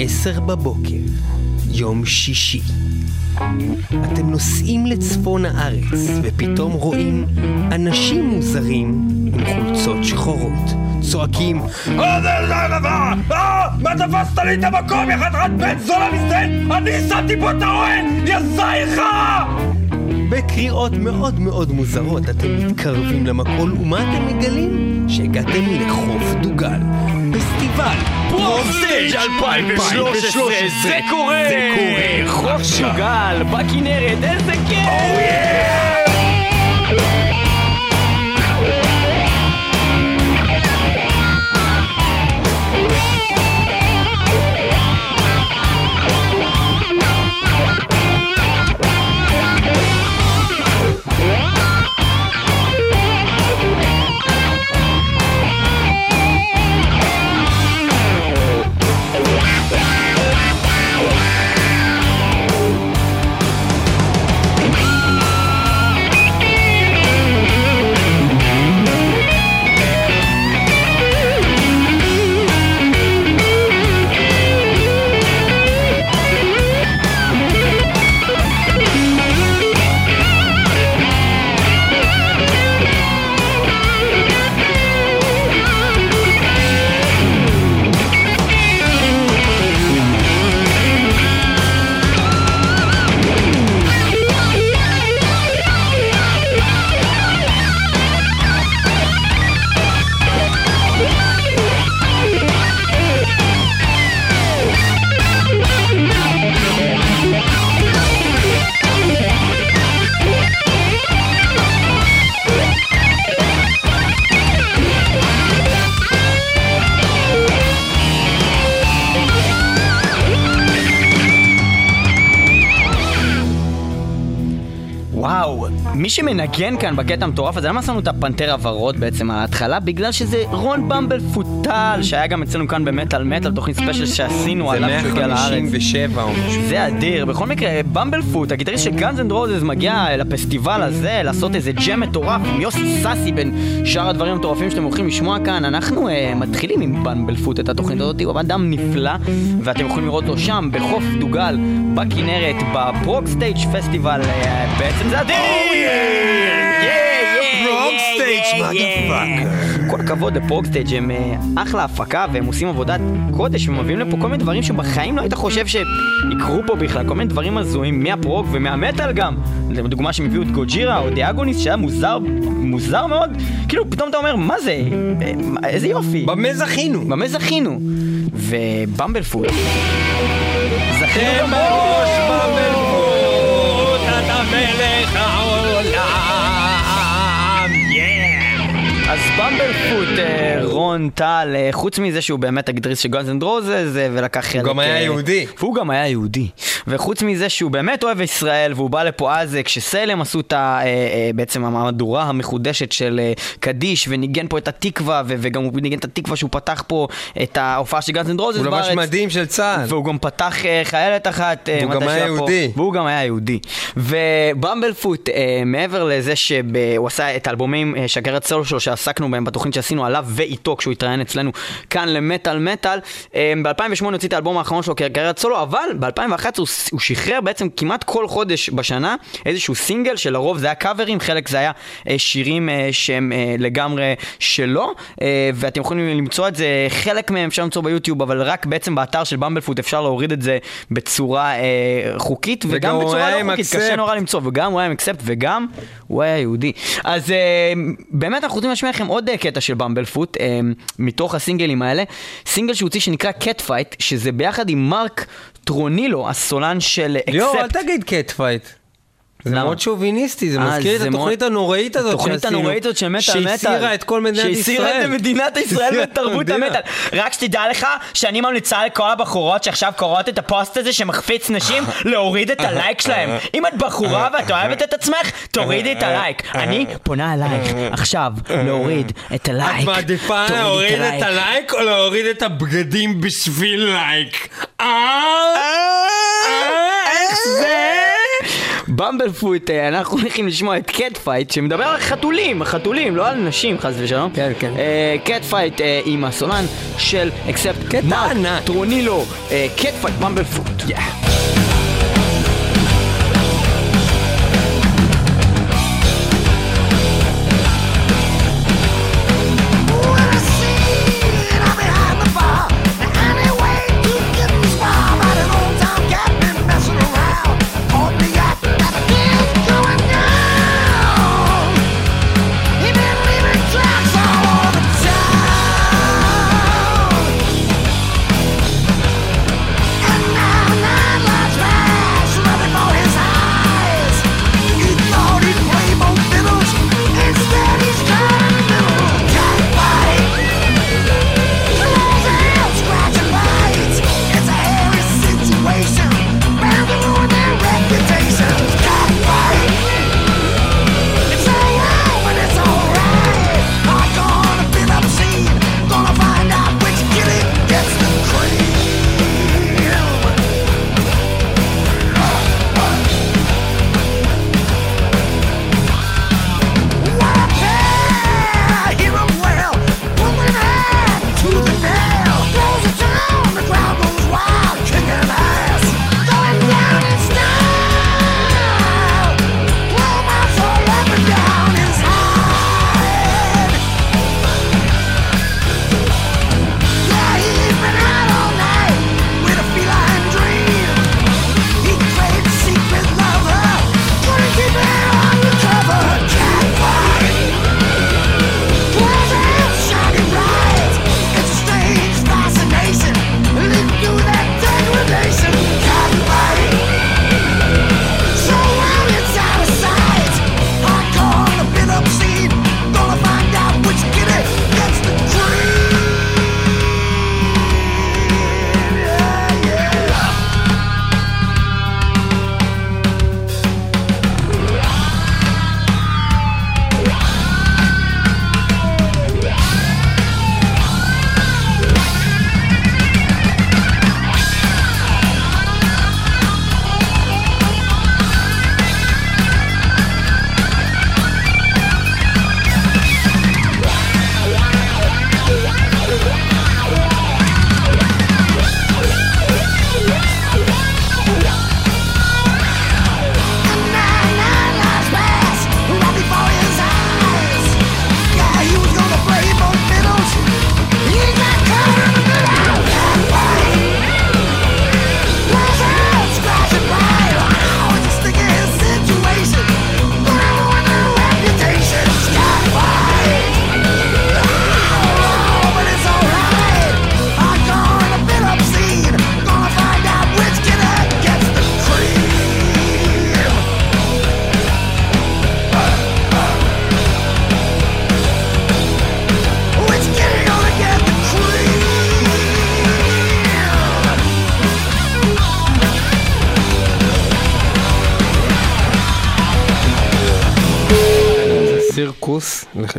עשר בבוקר, יום שישי. אתם נוסעים לצפון הארץ, ופתאום רואים אנשים מוזרים עם חולצות שחורות, צועקים אה, זה זה הדבר! אה, מה תפסת לי את המקום, יא חתיכת בן זונה מסטן! אני שמתי פה את האוהל! יא חרא! בקריאות מאוד מאוד מוזרות אתם מתקרבים למקול, ומה אתם מגלים? שהגעתם לחוף דוגל. פסטיבל. Progstage 2013, זה קורה! זה קורה. חוף דוגל, בכנרת, איזה כיף! מי שמנגן כאן בקטע המטורף הזה, למה שמנו את הפנתר הוורוד בעצם ההתחלה? בגלל שזה רון Bumblefoot טל, שהיה גם אצלנו כאן במטאל מטאל, תוכנית ספיישל שעשינו זה עליו כשהוא הגיע לארץ. 157 או משהו. זה אדיר. בכל מקרה, Bumblefoot, הגיטריסט של Guns N' Roses, מגיע לפסטיבל הזה לעשות איזה ג'ם מטורף עם יוסי סאסי בין שאר הדברים המטורפים שאתם הולכים לשמוע כאן. אנחנו uh, מתחילים עם Bumblefoot את התוכנית הזאת, הוא אדם נפלא, ואתם יכולים לראות אותו שם, בחוף דוגל, בכנרת, ב Progstage פסטיבל, uh, בעצם זה אדיר! Progstage, motherfucker. כל הכבוד ל Progstage הם אה, אחלה הפקה והם עושים עבודת קודש ומביאים לפה כל מיני דברים שבחיים לא היית חושב שיקרו פה בכלל, כל מיני דברים הזויים מהפרוג ומהמטאל גם. לדוגמה שהם הביאו את Gojira או The Agonist שהיה מוזר, מוזר מאוד, כאילו פתאום אתה אומר מה זה, אה, איזה יופי. במה זכינו? במה זכינו? ו Bumblefoot. זכינו בראש במלכות, אתה מלך העולם, אז Bumblefoot, אה, רון טל, אה, חוץ מזה שהוא באמת הגיטריסט של Guns N' Roses ולקח חלק... גם היה אה, יהודי. והוא גם היה יהודי. וחוץ מזה שהוא באמת אוהב ישראל, והוא בא לפה אז אה, כשסלם עשו את ה... אה, אה, בעצם המהדורה המחודשת של אה, קדיש, וניגן פה את התקווה, וגם הוא ניגן את התקווה שהוא פתח פה את ההופעה של Guns N' Roses הוא בארץ. לבש מדים של צה"ל. והוא גם פתח אה, חיילת אחת. אה, והוא גם היה. יהודי. והוא גם היה יהודי. ו Bumblefoot, אה, מעבר לזה שהוא עשה את האלבומים אה, שגרת סולו שלו שעסקנו בהם בתוכנית שעשינו עליו ואיתו כשהוא התראיין אצלנו כאן למטאל מטאל, אה, ב-2008 הוציא את האלבום האחרון שלו כקריירת סולו, אבל ב-2011 הוא, הוא שחרר בעצם כמעט כל חודש בשנה איזשהו סינגל שלרוב זה היה קאברים, חלק זה היה אה, שירים אה, שהם אה, לגמרי שלו, ואתם יכולים למצוא את זה, חלק מהם אפשר למצוא ביוטיוב, אבל רק בעצם באתר של Bumblefoot אפשר להוריד את זה בצורה חוקית, וגם בצורה לא חוקית, קשה. נורא למצוא, וגם הוא היה עם Accept וגם הוא היה יהודי. אז באמת אנחנו רוצים להשמיע לכם עוד אה, קטע של Bumblefoot, אה, מתוך הסינגלים האלה, סינגל שהוא הוציא שנקרא Cat Fight, שזה ביחד עם מרק טורנילו, הסולן של Accept. ליאור, אל תגיד Cat Fight. זה למה? מאוד שוביניסטי, זה אה, מזכיר את התוכנית מאוד- הנוראית הזאת שעשינו. התוכנית הנוראית הזאת של מטאל מטאל. שהסעירה את כל מדינת ישראל. שהסעירה את מדינת ישראל שהסעירה את ותרבות המדינה. המטאל. רק שתדע לך שאני ממליצה לכל הבחורות שעכשיו קוראות את הפוסט הזה שמחפיץ נשים להוריד את הלייק שלהם. אם את בחורה ואת אוהבת את עצמך, תורידי את הלייק. אני פונה אלייך עכשיו להוריד את הלייק. את מעדיפה להוריד את הלייק או להוריד את הבגדים בשביל לייק? אה? אה? איך זה? Bumblefoot, אה, אנחנו הולכים לשמוע את Cat Fight שמדבר על חתולים, חתולים, לא על נשים חס ושלום. כן, כן. Cat Fight עם הסולן של Accept ענק. טורנילו, Cat Fight Bumblefoot.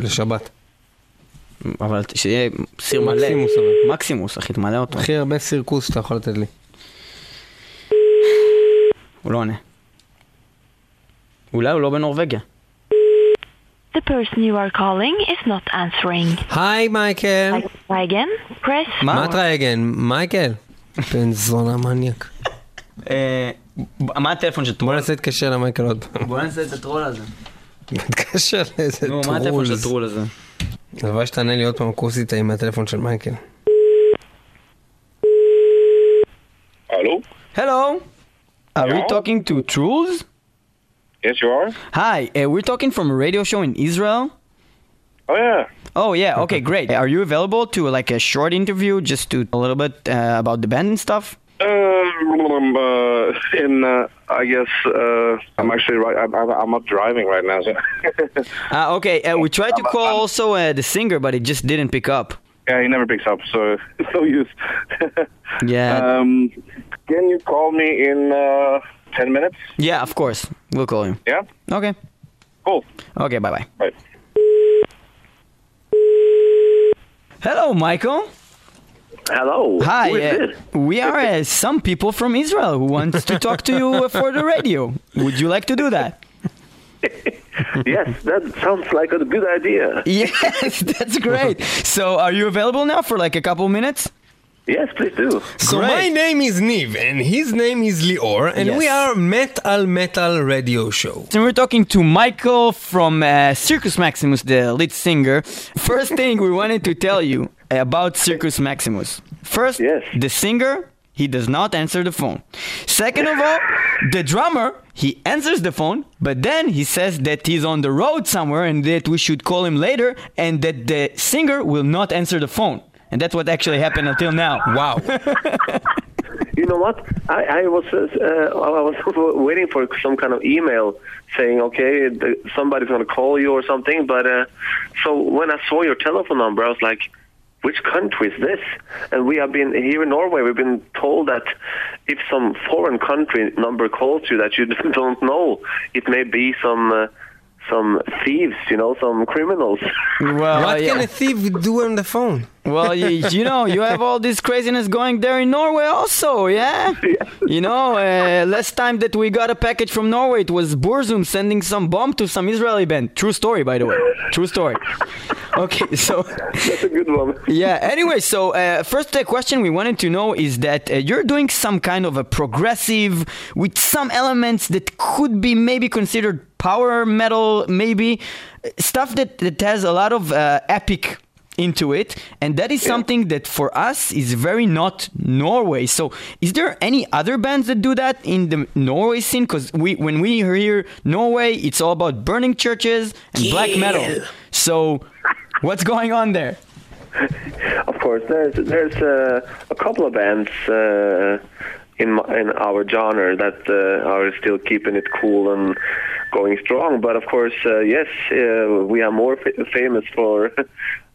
לשבת. אבל שיהיה סיר מלא. מקסימוס אבל. מקסימוס, אחי, תמלא אותו. הכי הרבה סירקוס שאתה יכול לתת לי. הוא לא עונה. אולי הוא לא בנורבגיה. The person you are calling is not answering. היי מייקל. Try again. Press מה? מה טרייגן? מייקל? בן זונה מניאק. אה, מה הטלפון של בוא טרול? ננסה להתקשר למייקל עוד פעם. בוא נעשה את הטרול הזה. נתקשר לאיזה נו, מה הטלפון של טרולס. הטרול הזה? הלוואי שתענה לי עוד פעם כוסית עם הטלפון של מייקל. Hello? Hello? Are we Yeah? talking to Truls? Yes, you are? Hi, uh, we're talking from a radio show in Israel. Oh, yeah. Oh yeah, okay, great. Are you available to like a short interview, just to a little bit uh, about the band and stuff? Um, uh, in, uh, I guess, uh, I'm actually right. I'm, I'm not driving right now. So Uh, okay, uh, we tried to call also uh, the singer, but it just didn't pick up. yeah, he never picks up, so it's no use. Yeah. Um, can you call me in uh, 10 minutes? Yeah, of course. We'll call you. Yeah? Okay. Cool. Okay, bye bye. Bye. Hello, Michael. Hello. Hi, uh, we are uh, some people from Israel who wants to talk to you for the radio. Would you like to do that? yes, that sounds like a good idea. Yes, that's great. So, are you available now for like a couple minutes? Yes, please do. So Great. my name is Niv, and his name is Lior, and Yes. we are Metal Metal Radio Show. And we're talking to Michael from uh, Circus Maximus, the lead singer. First thing we wanted to tell you about Circus Maximus. First, Yes. the singer, he does not answer the phone. Second of all, the drummer, he answers the phone, but then he says that he's on the road somewhere and that we should call him later, and that the singer will not answer the phone. And that's what actually happened until now. Wow. You know what? I, I was uh, I was waiting for some kind of email saying, okay, somebody's going to call you or something. But uh, so when I saw your telephone number, I was like, which country is this? And we have been here in Norway. We've been told that if some foreign country number calls you that you don't know, it may be some. Uh, some thieves, you know, some criminals. Well, what yeah. can a thief do on the phone? Well, you, you know, you have all this craziness going there in Norway also, yeah? You know, uh, last time that we got a package from Norway, it was Burzum sending some bomb to some Israeli band. True story, by the way. True story. Okay, so, That's a good one. yeah, anyway, so uh, first uh, question we wanted to know is that uh, you're doing some kind of a progressive with some elements that could be maybe considered power metal, maybe stuff that, that has a lot of uh, epic into it. And that is something that for us is very not norway. So is there any other bands that do that in the norway scene? Because we when we hear norway it's all about burning churches and black metal. So what's going on there? Of course, there's there's uh, a couple of bands uh, in in our genre that uh, are still keeping it cool and going strong. But of course, uh, yes, uh, we are more fa- famous for.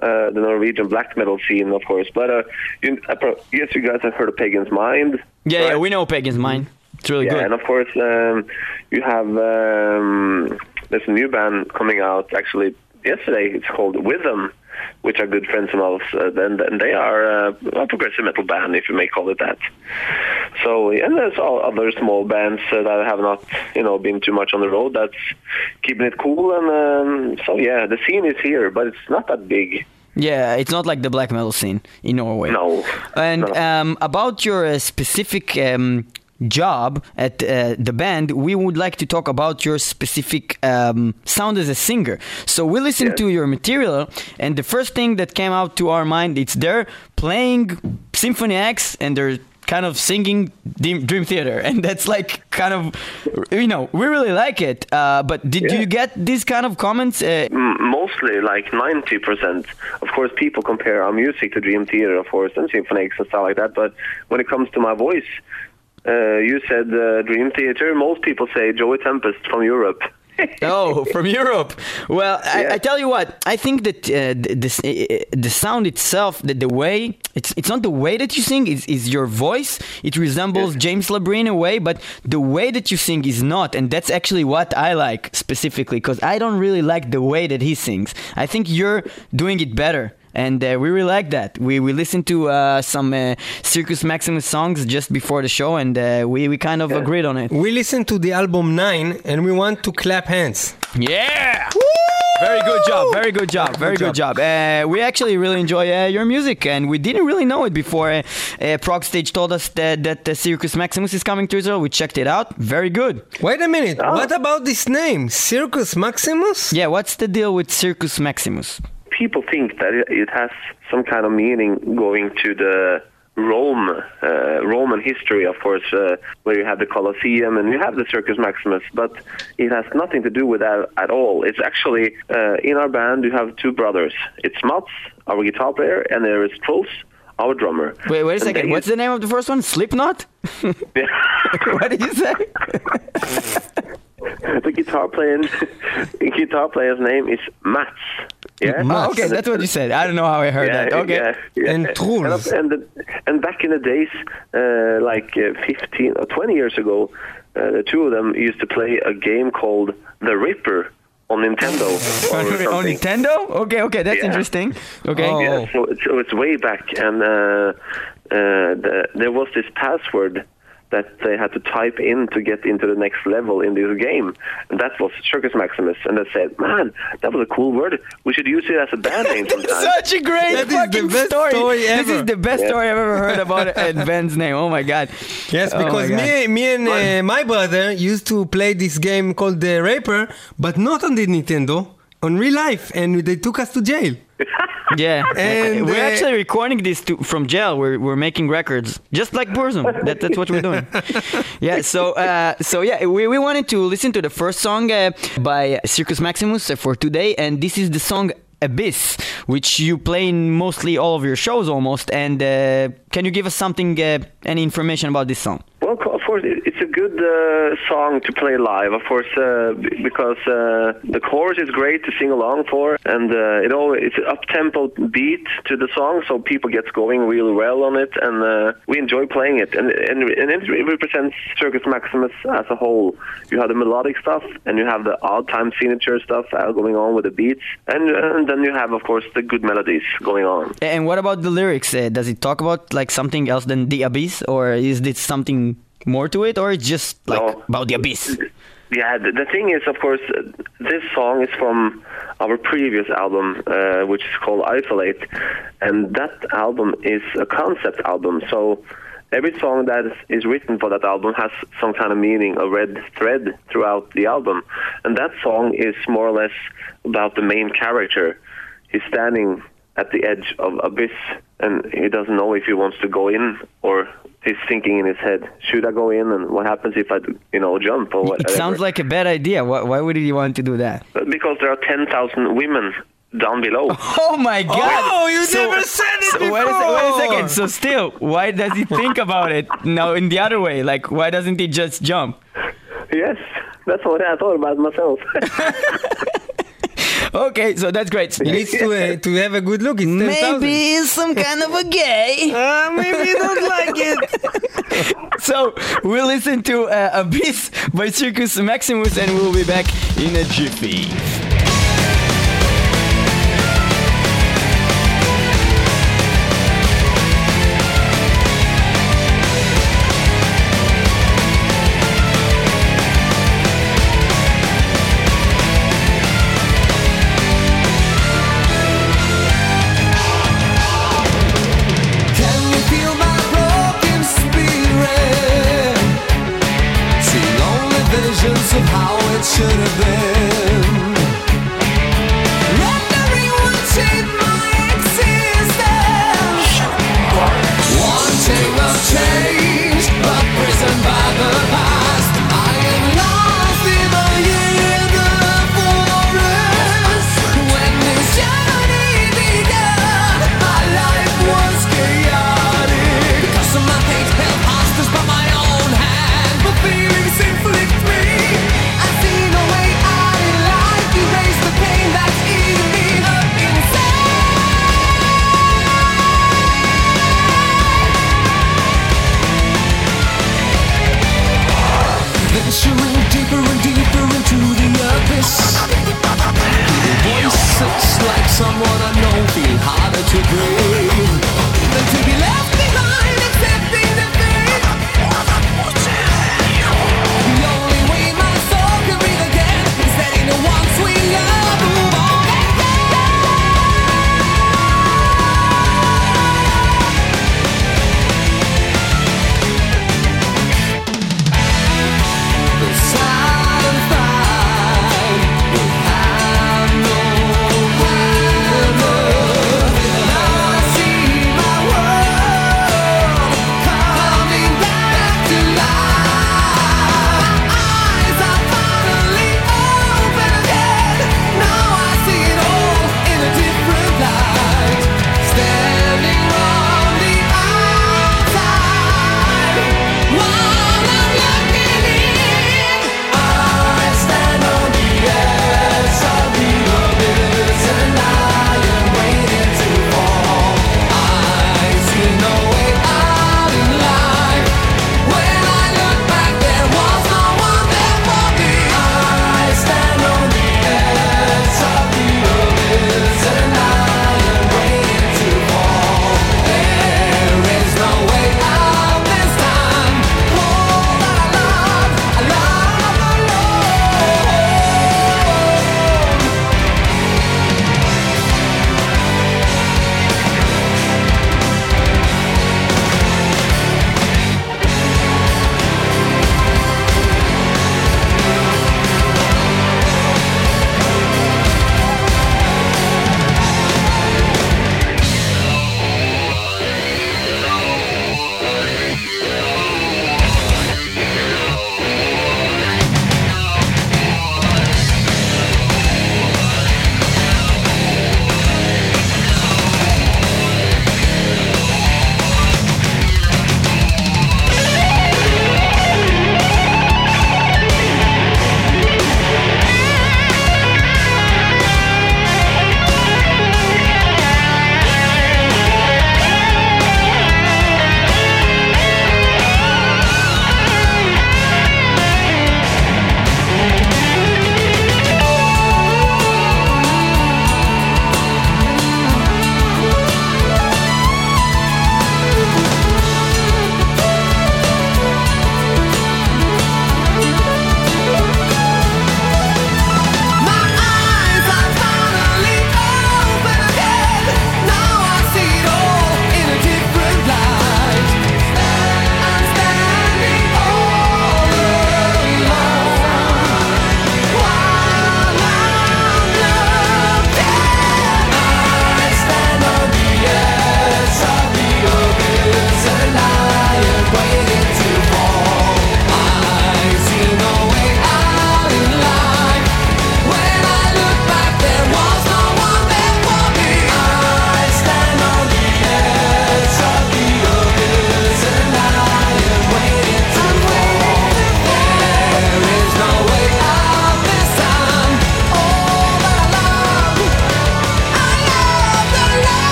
Uh, the Norwegian black metal scene, of course, but uh, you, pro- yes, you guys have heard of Pagan's Mind. yeah yeah we know pagan's mind it's really Yeah, good and of course, um, you have um, there's a new band coming out actually yesterday. It's called Rhythm, which are good friends of ours, uh, and, and they are uh, a progressive metal band, if you may call it that. So, and there's all other small bands uh, that have not, you know, been too much on the road. That's keeping it cool, and um, so yeah, the scene is here, but it's not that big. yeah it's not like the black metal scene in norway No. And No. um, about your uh, specific um, job at uh, the band, we would like to talk about your specific um, sound as a singer. So we listened Yes. to your material, and the first thing that came out to our mind, it's they're playing Symphony X, and they're kind of singing Dream, Theater, and that's like kind of, you know, we really like it. Uh, but did Yeah. you get these kind of comments? Uh, mostly like 90%. Of course, people compare our music to Dream Theater, of course, and Symphonics and stuff like that. But when it comes to my voice, uh, you said uh, Dream Theater. Most people say Joey Tempest from Europe. Oh, from Europe. Well, Yeah. I, I tell you what. I think that uh, the, the uh, the sound itself, the, the way it's it's not the way that you sing. Is is your voice? It resembles James Labrie in a way, but the way that you sing is not, and that's actually what I like specifically because I don't really like the way that he sings. I think you're doing it better. And uh, we really like that. We we listened to uh, some uh, Circus Maximus songs just before the show, and uh, we we kind of agreed on it. We listened to the album 9 and we want to clap hands. Yeah. Very good job. Very good job. Very good job. Uh, we actually really enjoy uh, your music, and we didn't really know it before. Uh, uh, Prog Stage told us that that uh, Circus Maximus is coming to Israel. We checked it out. Very good. Wait a minute, Oh. what about this name? Circus Maximus? Yeah. What's the deal with Circus Maximus? People think that it, has some kind of meaning going to the Rome, uh, Roman history, of course, uh, where you have the Colosseum and you have the Circus Maximus, but it has nothing to do with that at all. It's actually, uh, in our band, you have two brothers. It's Mats, our guitar player, and there is Truls, our drummer. Wait, wait a And second. What's the name of the first one? Slipknot. what did you say? the guitar player, the guitar player's name is Mats. Yeah. Oh, okay, And that's what you said. I don't know how I heard that. Okay. Yeah, yeah. And Truls. And, and, the, and back in the days, uh, like uh, 15 or 20 years ago, uh, the two of them used to play a game called The Ripper on Nintendo. Or on. Nintendo? Okay, okay, that's Yeah. interesting. Okay. Oh. Yeah, so it's, so it's way back, and uh, uh, the, there was this password that they had to type in to get into the next level in this game, and that was Circus Maximus. And they said, "Man, that was a cool word. We should use it as a band name sometime." Such a great That is the fucking best story. story This is the best Yeah. story I've ever heard about uh, Ben's name. Oh my god. Yes, Oh my because God. me, me and uh, my brother used to play this game called the Raper, but not on the Nintendo, on real life, and they took us to jail. Yeah, And, we're uh, actually recording this to, from jail. We're, we're making records, just like Burzum. That, that's what we're doing. Yeah. So uh, so yeah, we, we wanted to listen to the first song uh, by Circus Maximus for today, and this is the song Abyss, which you play in mostly all of your shows almost. And uh, can you give us something, uh, any information about this song? Well, of course, it- it's a good uh, song to play live. Of course, uh, because uh, the chorus is great to sing along for, and uh, it all it's an up tempo beat to the song, so people get going really well on it, and uh, we enjoy playing it. And and, and it represents Circus Maximus as a whole. You have the melodic stuff, and you have the odd time signature stuff uh, going on with the beats, and, and then you have, of course, the good melodies going on. And what about the lyrics? Does it talk about like something else than the abyss, or is this something more to it, or just like No. about the abyss? Yeah, the, the thing is, of course, this song is from our previous album, uh, which is called Isolate, and that album is a concept album. So every song that is, is written for that album has some kind of meaning, a red thread throughout the album, and that song is more or less about the main character. He's standing at the edge of abyss, and he doesn't know if he wants to go in or. He's thinking in his head, should I go in, and what happens if I, you know, jump or whatever. It sounds like a bad idea. Why, why would he want to do that? Uh, because there are 10,000 women down below. Oh my god! Oh, you never said it so Wait a, wait a second. So still, why does he think about it now in the other way? Like, why doesn't he just jump? yes, that's what I thought about myself. Okay, so that's great. He needs to, uh, to have a good look. It's 10,000. Maybe he's some kind of a gay. Uh, maybe he don't like it. So we'll listen to uh, Abyss by Circus Maximus, and we'll be back in a jiffy.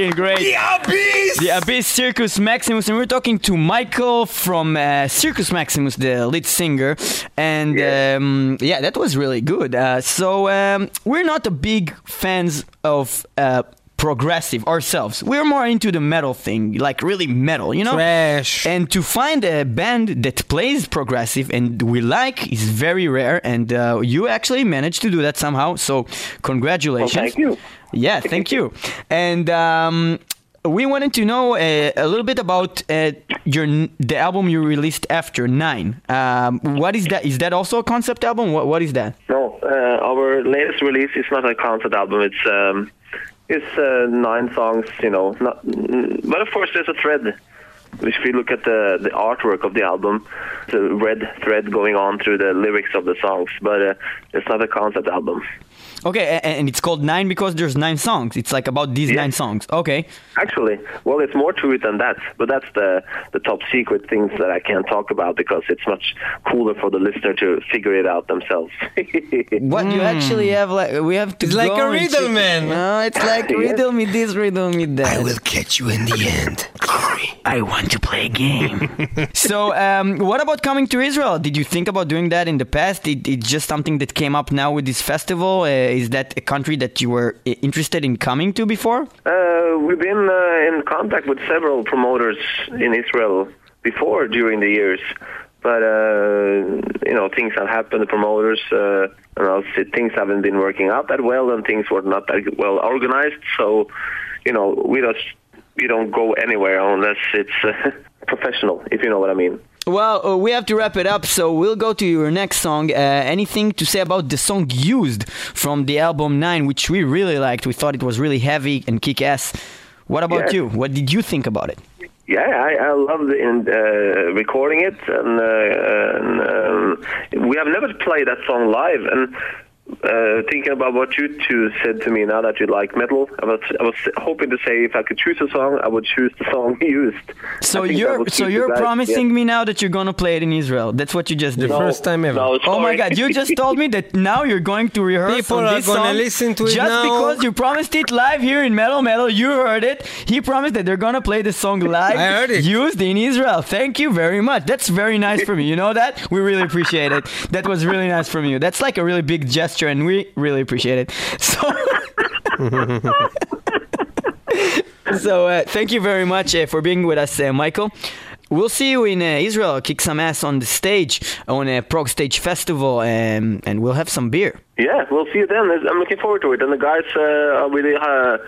Looking great. The Abyss! The Abyss Circus Maximus, and we're talking to Michael from uh, Circus Maximus, the lead singer, and Yeah. um, yeah, that was really good. Uh, so um, we're not a big fans of. Uh, progressive ourselves we're more into the metal thing like really metal you know Trash. and to find a band that plays progressive and we like is very rare and uh, you actually managed to do that somehow so congratulations Well, thank you. yeah, thank you. And um, we wanted to know uh, a little bit about uh, your the album you released after Nine. Um, what is that? Is that also a concept album? What What is that? No, uh, our latest release is not a concept album. It's um, it's uh, nine songs. You know, not, but of course there's a thread. If you look at the the artwork of the album, the red thread going on through the lyrics of the songs. But uh, it's not a concept album. Okay, a- and it's called Nine because there's nine songs. It's like about these Yeah. nine songs. Okay. Actually, well, it's more to it than that. But that's the the top secret things that I can't talk about because it's much cooler for the listener to figure it out themselves. What you actually have like we have to It's like a riddle, check- man. No, it's like riddle me this, riddle me that. I will catch you in the end. Glory. I want to play a game. so, um, what about coming to Israel? Did you think about doing that in the past? It, it's just something that came up now with this festival. Uh, is that a country that you were uh, interested in coming to before? Uh, we've been uh, in contact with several promoters in Israel before during the years, but uh, you know things have happened. The promoters, uh, you know, things haven't been working out that well, and things were not that well organized. So, you know, we just we don't go anywhere unless it's uh, professional, if you know what I mean. Well, uh, we have to wrap it up, so we'll go to your next song. Uh, anything to say about the song used from the album Nine, which we really liked? We thought it was really heavy and kick ass. What about Yeah. you? What did you think about it? Yeah, I, I love in, uh, recording it, and, uh, and um, we have never played that song live. And uh, thinking about what you two said to me now that you like metal, I was I was hoping to say if I could choose a song, I would choose the song used. So I think that you're so you're guys, promising yeah. me now that you're gonna play it in Israel. That's what you just did. The first time ever. No, Oh my god, you just told me that now you're going to rehearse People on are this gonna song listen to it just now. because you promised it live here in Metal Metal. You heard it. He promised that they're gonna play the song live. I heard it. Used in Israel. Thank you very much. That's very nice from you. You know that? We really appreciate it. That was really nice from you. That's like a really big gesture and we really appreciate it. So So uh, thank you very much uh, for being with us, uh, Michael. We'll see you in uh, Israel. Kick some ass on the stage on a Prog Stage Festival, um, and we'll have some beer. Yeah, we'll see you then. I'm looking forward to it. And the guys uh, are really uh,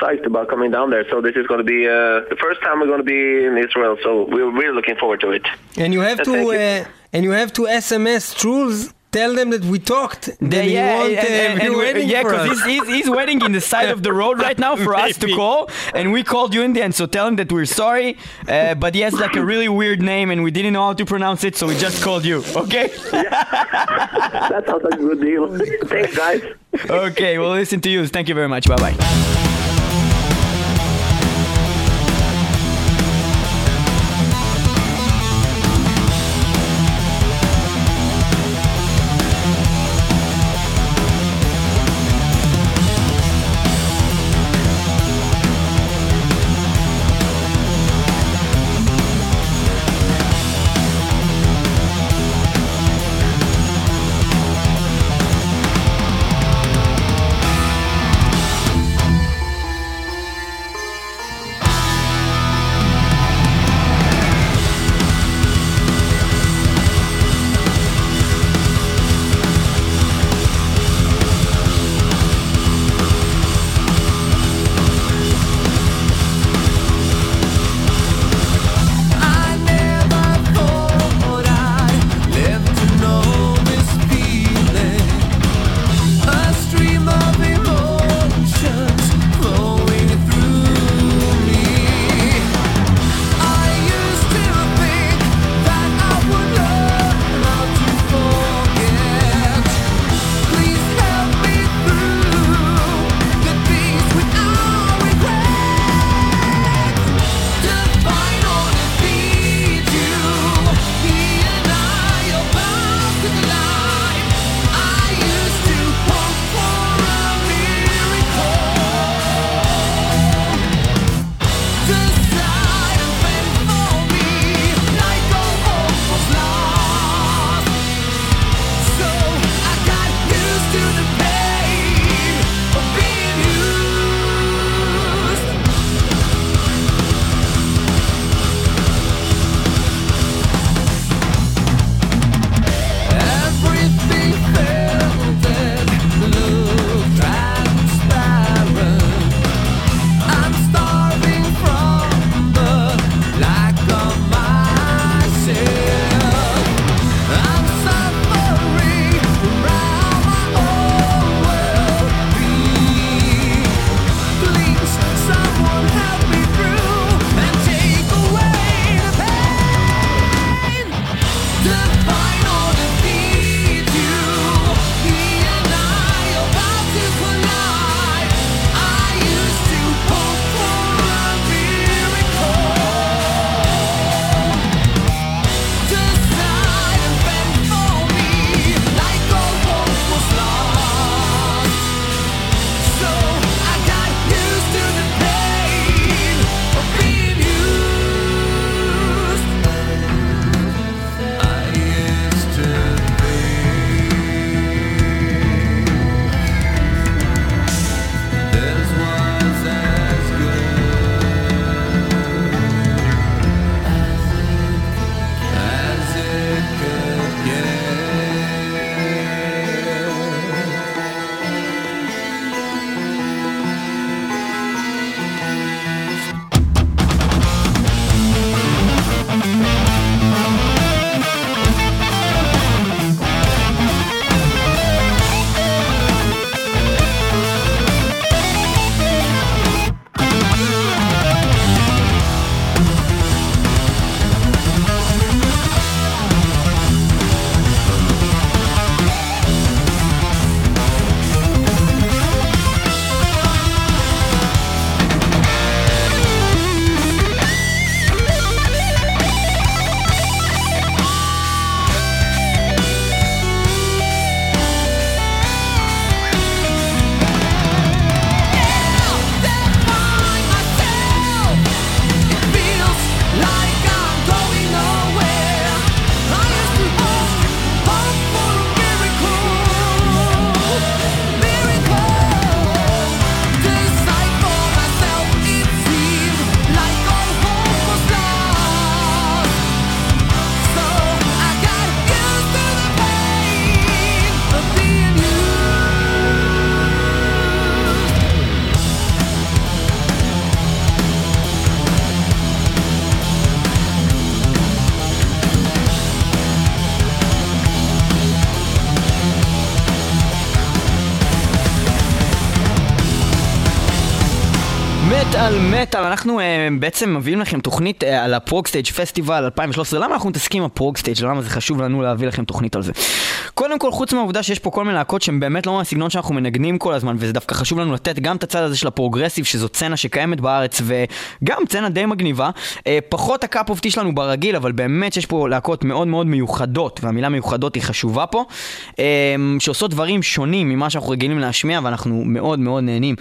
psyched about coming down there. So this is going to be uh, the first time we're going to be in Israel. So we're really looking forward to it. And you have Uh, to thank you. uh, and you have to SMS Truls. Tell them that we talked. That we yeah, want, and- uh, and- be and waiting yeah, because he's, he's, he's waiting in the side of the road right now for us to call, and we called you in the end. So tell him that we're sorry, uh, but he has like a really weird name, and we didn't know how to pronounce it, so we just called you. Okay? That sounds like a good deal. Thanks, guys. okay, we'll listen to you. Thank you very much. Bye bye. בעצם מביאים לכם תוכנית uh, על ה Progstage פסטיבל 2013. למה אנחנו מתעסקים עם ה Progstage? למה זה חשוב לנו להביא לכם תוכנית על זה? קודם כל, חוץ מהעובדה שיש פה כל מיני להקות שהן באמת לא מהסגנון שאנחנו מנגנים כל הזמן, וזה דווקא חשוב לנו לתת גם את הצד הזה של הפרוגרסיב, שזו סצנה שקיימת בארץ, וגם סצנה די מגניבה. Uh, פחות ה cup of tea שלנו ברגיל, אבל באמת שיש פה להקות מאוד מאוד מיוחדות, והמילה מיוחדות היא חשובה פה, uh, שעושות דברים שונים ממה שאנחנו רגילים להשמיע, ואנחנו מאוד מאוד נהנים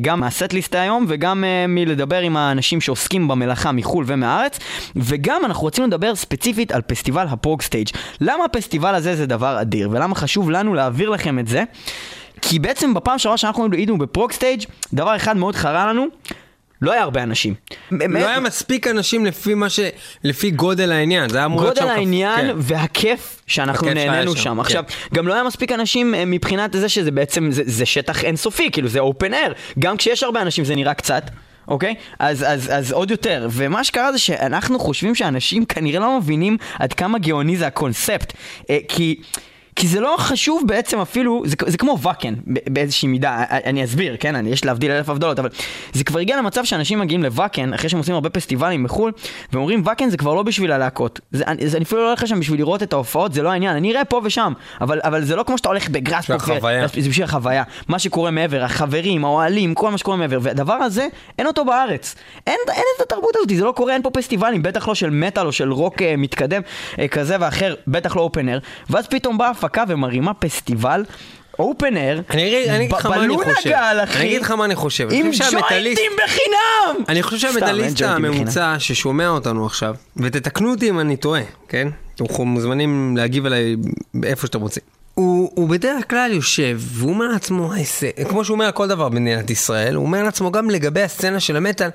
גם מה set list היום, וגם מלדבר עם האנשים שעוסקים במלאכה מחו"ל ומהארץ, וגם אנחנו רוצים לדבר ספציפית על פסטיבל ה Progstage. למה הפסטיבל הזה זה דבר אדיר, ולמה חשוב לנו להעביר לכם את זה? כי בעצם בפעם שעברה שאנחנו היינו ב Progstage, דבר אחד מאוד חרה לנו, לא היה הרבה אנשים. לא היה מספיק אנשים לפי מה ש... לפי גודל העניין, זה היה אמור להיות שם... גודל העניין כן. והכיף שאנחנו נהנינו שם, שם. כן. עכשיו, גם לא היה מספיק אנשים אה, מבחינת זה שזה בעצם, זה, זה שטח אינסופי, כאילו זה אופן אייר. גם כשיש הרבה אנשים זה נראה קצת. אוקיי? אז, אז, אז עוד יותר. ומה שקרה זה שאנחנו חושבים שאנשים כנראה לא מבינים עד כמה גאוני זה הקונספט. אה, כי... כי זה לא חשוב בעצם אפילו, זה, זה כמו ואקן באיזושהי מידה, אני אסביר, כן, אני, יש להבדיל אלף הבדלות, אבל זה כבר הגיע למצב שאנשים מגיעים לוואקן, אחרי שהם עושים הרבה פסטיבלים בחו"ל, ואומרים ואקן זה כבר לא בשביל הלהקות, זה, אני, זה, אני אפילו לא הולך לשם בשביל לראות את ההופעות, זה לא העניין, אני אראה פה ושם, אבל, אבל זה לא כמו שאתה הולך בגראס. זה בשביל החוויה, מה שקורה מעבר, החברים, האוהלים, כל מה שקורה מעבר, והדבר הזה, אין אותו בארץ. אין, אין את התרבות הזאת, זה לא קורה, אין פה פסטיבלים, בטח לא של מטאל או של רוק אה, מתקדם אה, כזה ואחר, בטח לא אופן אייר, ואז פתאום באה הפקה ומרימה פסטיבל. אופן אני חושב. גל, אחי, אני אגיד לך מה אני חושב. עם ג'וינטים בחינם! אני חושב שהמטאליסט הממוצע ששומע אותנו עכשיו, ותתקנו אותי אם אני טועה, כן? אתם מוזמנים להגיב עליי איפה שאתם רוצים. הוא, הוא בדרך כלל יושב, והוא אומר לעצמו, כמו שהוא אומר על כל דבר במדינת ישראל, הוא אומר לעצמו גם לגבי הסצנה של המטאל,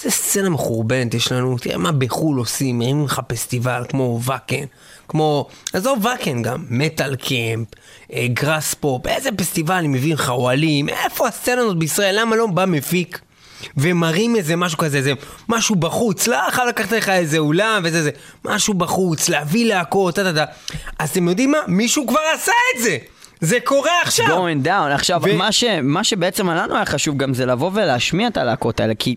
זה סצנה מחורבנת יש לנו, תראה מה בחו"ל עושים, מרימים לך פסטיבל כמו ואקן, כמו, עזוב ואקן גם, מטאל קמפ, אה, גראס פופ, איזה פסטיבלים מביאים לך אוהלים, איפה הסצנה הזאת בישראל, למה לא בא מפיק? ומראים איזה משהו כזה, איזה משהו בחוץ, לא יכול לקחת לך איזה אולם וזה זה, משהו בחוץ, להביא להקות, טה טה טה. אז אתם יודעים מה? מישהו כבר עשה את זה! זה קורה עכשיו! going down. עכשיו, ו- מה, ש, מה שבעצם לנו היה חשוב גם זה לבוא ולהשמיע את הלהקות האלה, כי...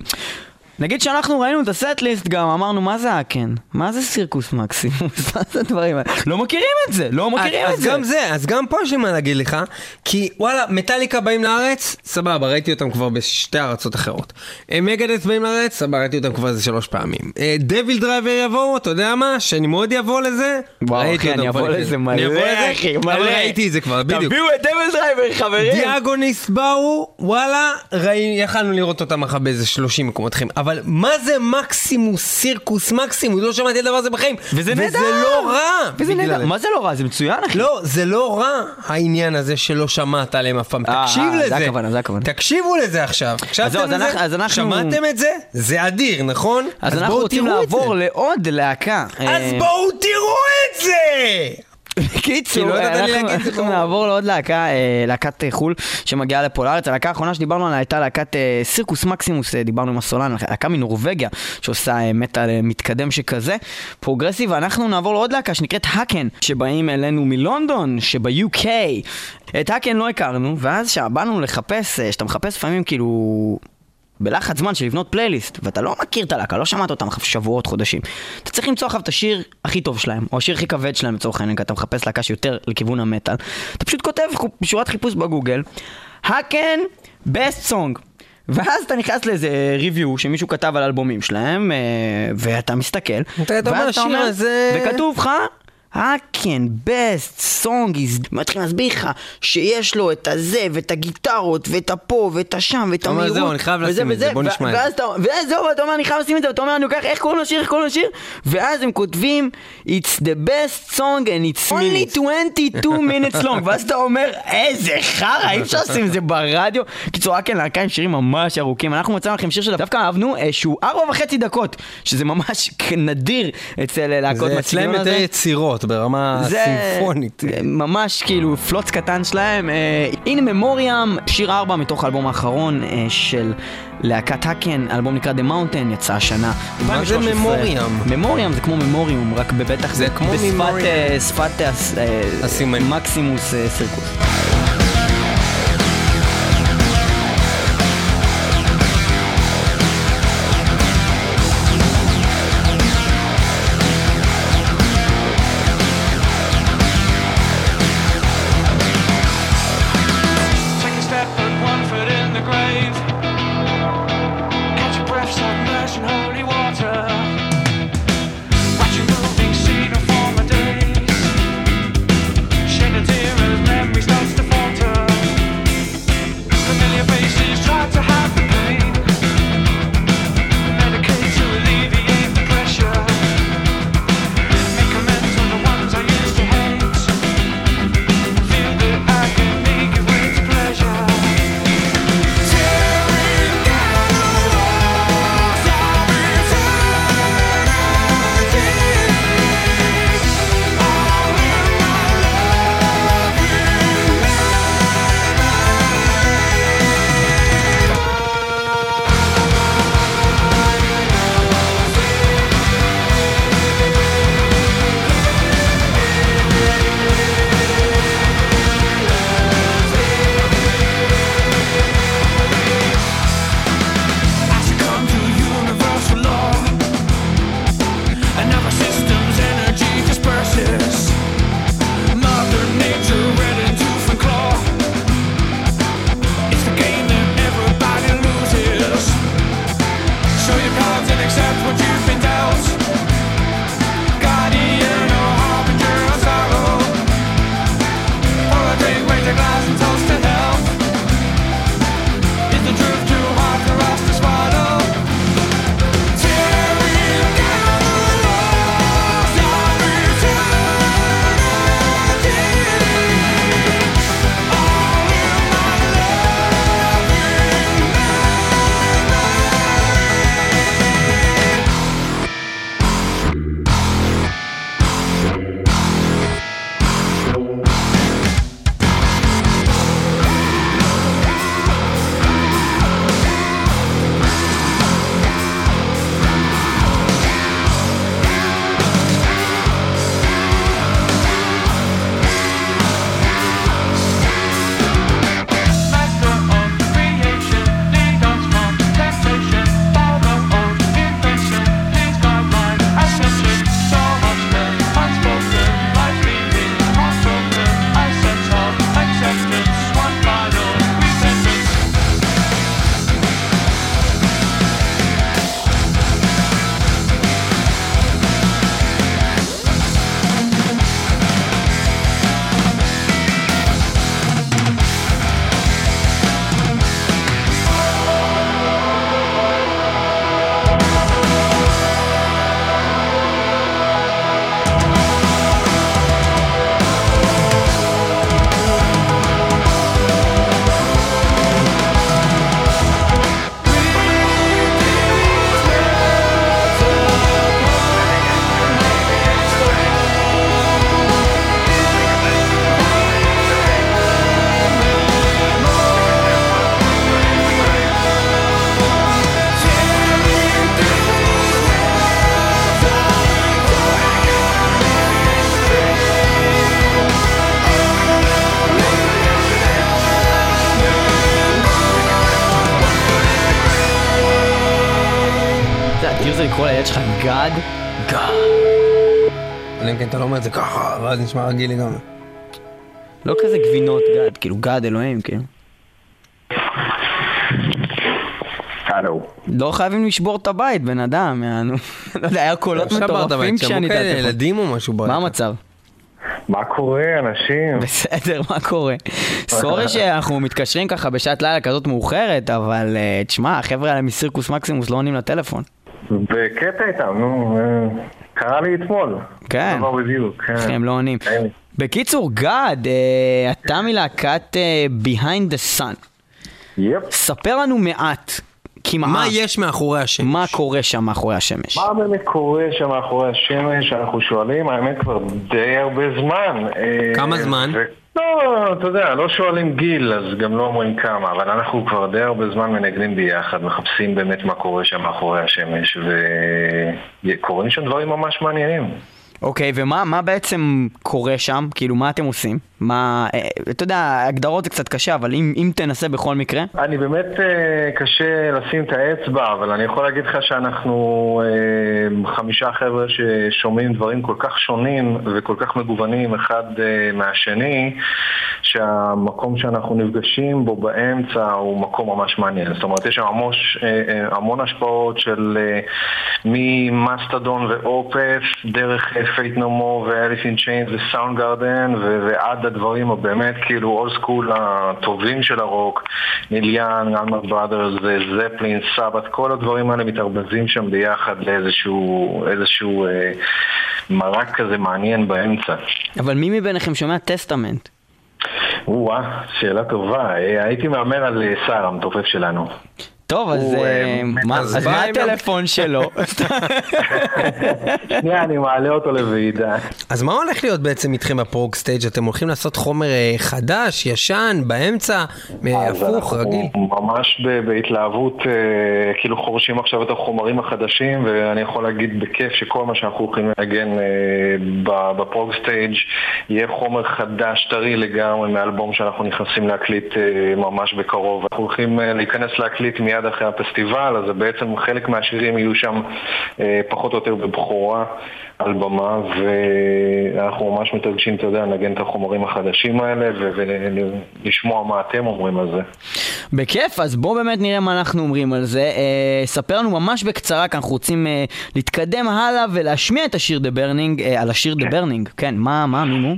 נגיד שאנחנו ראינו את הסט-ליסט גם, אמרנו, מה זה האקן? מה זה סירקוס מקסימוס? מה זה הדברים האלה? לא מכירים את זה, לא מכירים אז, את אז זה. גם זה, אז גם פה יש לי מה להגיד לך, כי וואלה, מטאליקה באים לארץ, סבבה, ראיתי אותם כבר בשתי ארצות אחרות. אה, Megadeth באים לארץ, סבבה, ראיתי אותם כבר איזה שלוש פעמים. אה, DevilDriver יבואו, אתה יודע מה? שאני מאוד אבוא לזה. וואו, אחי, אני אבוא. לזה מלא, אחי, אבל מלא. ראיתי את זה כבר, בדיוק. תביאו את DevilDriver, חברים! The Agonist באו, וואלה, יכלנו לראות אותם אחר באיזה 30 מקומות אחרים. אבל מה זה Maximus, Circus Maximus? לא שמעתי על הדבר הזה בחיים. וזה נהדר! וזה לא רע! וזה נהדר, זה. מה זה לא רע? זה מצוין, אחי. לא, זה לא רע העניין הזה שלא שמעת עליהם אף פעם. אה, תקשיב אה, זה לזה. הכוונה, זה הכוונה. תקשיבו לזה עכשיו. הקשבתם אז לזה? אנחנו- אז אנחנו- שמעתם את זה? זה אדיר, נכון? אז אנחנו רוצים לעבור זה. לעוד להקה. אז אה, בואו תראו את זה! בקיצור, לא ידעת לי אנחנו אנחנו. נעבור לעוד להקה, אה, להקת אה, חו"ל שמגיעה לפה לארץ. הלהקה האחרונה שדיברנו עליה הייתה להקת אה, Circus Maximus, דיברנו עם הסולן, להקה מנורבגיה שעושה מטאל מתקדם שכזה, progressive, ואנחנו נעבור לעוד להקה שנקראת Haken, שבאים אלינו מלונדון, שב-UK. את Haken לא הכרנו, ואז כשבאנו לחפש, כשאתה מחפש לפעמים כאילו... בלחץ זמן של לבנות פלייליסט, ואתה לא מכיר את הלהקה, לא שמעת אותם אחרי שבועות, חודשים. אתה צריך למצוא עכשיו את השיר הכי טוב שלהם, או השיר הכי כבד שלהם לצורך העניין, כי אתה מחפש להקה שיותר לכיוון המטאל. אתה פשוט כותב חו- שורת חיפוש בגוגל, הקן best song. ואז אתה נכנס לאיזה ריוויו שמישהו כתב על אלבומים שלהם, אה, ואתה מסתכל, אתה- אתה אומר, ואז וכתוב לך, best song is, מתחילים להסביר לך שיש לו את הזה, ואת הגיטרות, ואת הפה, ואת השם, ואת המהירות, זהו, אני חייב לשים את זה, בוא נשמע את ואז אתה, וזהו, ואתה אומר, אני חייב לשים את זה, ואתה אומר, אני לוקח, איך קוראים לשיר, איך קוראים לשיר? ואז הם כותבים, it's the best song and it's only 22 minutes long, ואז אתה אומר, איזה חרא, אי אפשר לשים את זה ברדיו. קיצור, רק כן, להקה עם שירים ממש ארוכים. אנחנו מצאנו לכם שיר שדווקא אהבנו, אה, שהוא ארבע וחצי דקות, שזה ממש נדיר אצל אה, להקות זה אצלם יותר הזה. יצירות ברמה סימפונית. ממש כאילו פלוץ קטן שלהם. אה, הנה ממוריאם, שיר 4 מתוך האלבום האחרון אה, של להקת האקן, האלבום נקרא The Mountain, יצא השנה. מה זה 2013. ממוריאם? ממוריאם זה כמו ממוריום, רק בבטח זה כמו בשפת. אה, הסימנים. מקסימוס סירקוס. אלא אם כן אתה לא אומר את זה ככה, ואז נשמע רגיל לגמרי. לא כזה גבינות גד, כאילו גד אלוהים, כאילו. הלו. לא חייבים לשבור את הבית, בן אדם, יענו. לא יודע, היה קולות עכשיו ברדה מטורפים בית, שמעו כשאני כאלה. ילדים או משהו מה ברדה. המצב? מה קורה, אנשים? בסדר, מה קורה? סורי שאנחנו מתקשרים ככה בשעת לילה כזאת מאוחרת, אבל אה, תשמע, החבר'ה האלה מסירקוס מקסימוס לא עונים לטלפון. בקטע איתם, נו. קרה לי אתמול. כן. דבר בדיוק, כן. איך הם לא עונים. בקיצור, גד, אה, אתה מלהקת אה, Behind the Sun. יפ. ספר לנו מעט, כמעט, מה יש מאחורי השם? מה קורה שם מאחורי השמש. מה באמת קורה שם מאחורי השמש? אנחנו שואלים, האמת כבר די הרבה זמן. אה, כמה זמן? ו- לא, אתה יודע, לא שואלים גיל, אז גם לא אומרים כמה, אבל אנחנו כבר די הרבה זמן מנגנים ביחד, מחפשים באמת מה קורה שם מאחורי השמש, וקורים שם דברים ממש מעניינים. אוקיי, ומה מה בעצם קורה שם? כאילו, מה אתם עושים? מה, אה, אתה יודע, הגדרות זה קצת קשה, אבל אם, אם תנסה בכל מקרה. אני באמת אה, קשה לשים את האצבע, אבל אני יכול להגיד לך שאנחנו אה, חמישה חבר'ה ששומעים דברים כל כך שונים וכל כך מגוונים אחד אה, מהשני, שהמקום שאנחנו נפגשים בו באמצע הוא מקום ממש מעניין. זאת אומרת, יש שם המון, אה, אה, המון השפעות של אה, מ Mastodon ו Opeth, דרך Faith No More ו Alice in Chains ו Soundgarden ועד הדברים הבאמת כאילו old school הטובים של הרוק, ניל יאנג, Allman Brothers, Zeppelin, Sabbath, כל הדברים האלה מתערבבים שם ביחד לאיזשהו איזשהו, אה, מרק כזה מעניין באמצע. אבל מי מביניכם שומע Testament? או-אה, שאלה טובה. אה, הייתי מהמר על אה, סער המתופף שלנו. טוב, אז אה, אה, מה הטלפון שלו? שנייה, אני מעלה אותו לוועידה. אז מה הולך להיות בעצם איתכם בפרוג סטייג'? אתם הולכים לעשות חומר אה, חדש, ישן, באמצע, הפוך, אנחנו רגיל? ממש ב- בהתלהבות, כאילו חורשים עכשיו את החומרים החדשים, ואני יכול להגיד בכיף שכל מה שאנחנו הולכים לנגן ב ProgStage יהיה חומר חדש, טרי לגמרי, מאלבום שאנחנו נכנסים להקליט ממש בקרוב. אנחנו הולכים להיכנס להקליט מיד אחרי הפסטיבל, אז בעצם חלק מהשירים יהיו שם אה, פחות או יותר בבכורה על במה, ואנחנו ממש מתרגשים, אתה יודע, לנגן את החומרים החדשים האלה ולשמוע מה אתם אומרים על זה. בכיף, אז בואו באמת נראה מה אנחנו אומרים על זה. אה, ספר לנו ממש בקצרה, כי אנחנו רוצים אה, להתקדם הלאה ולהשמיע את השיר The Burning, אה, על השיר The Burning. כן, מה, מה, מי מו?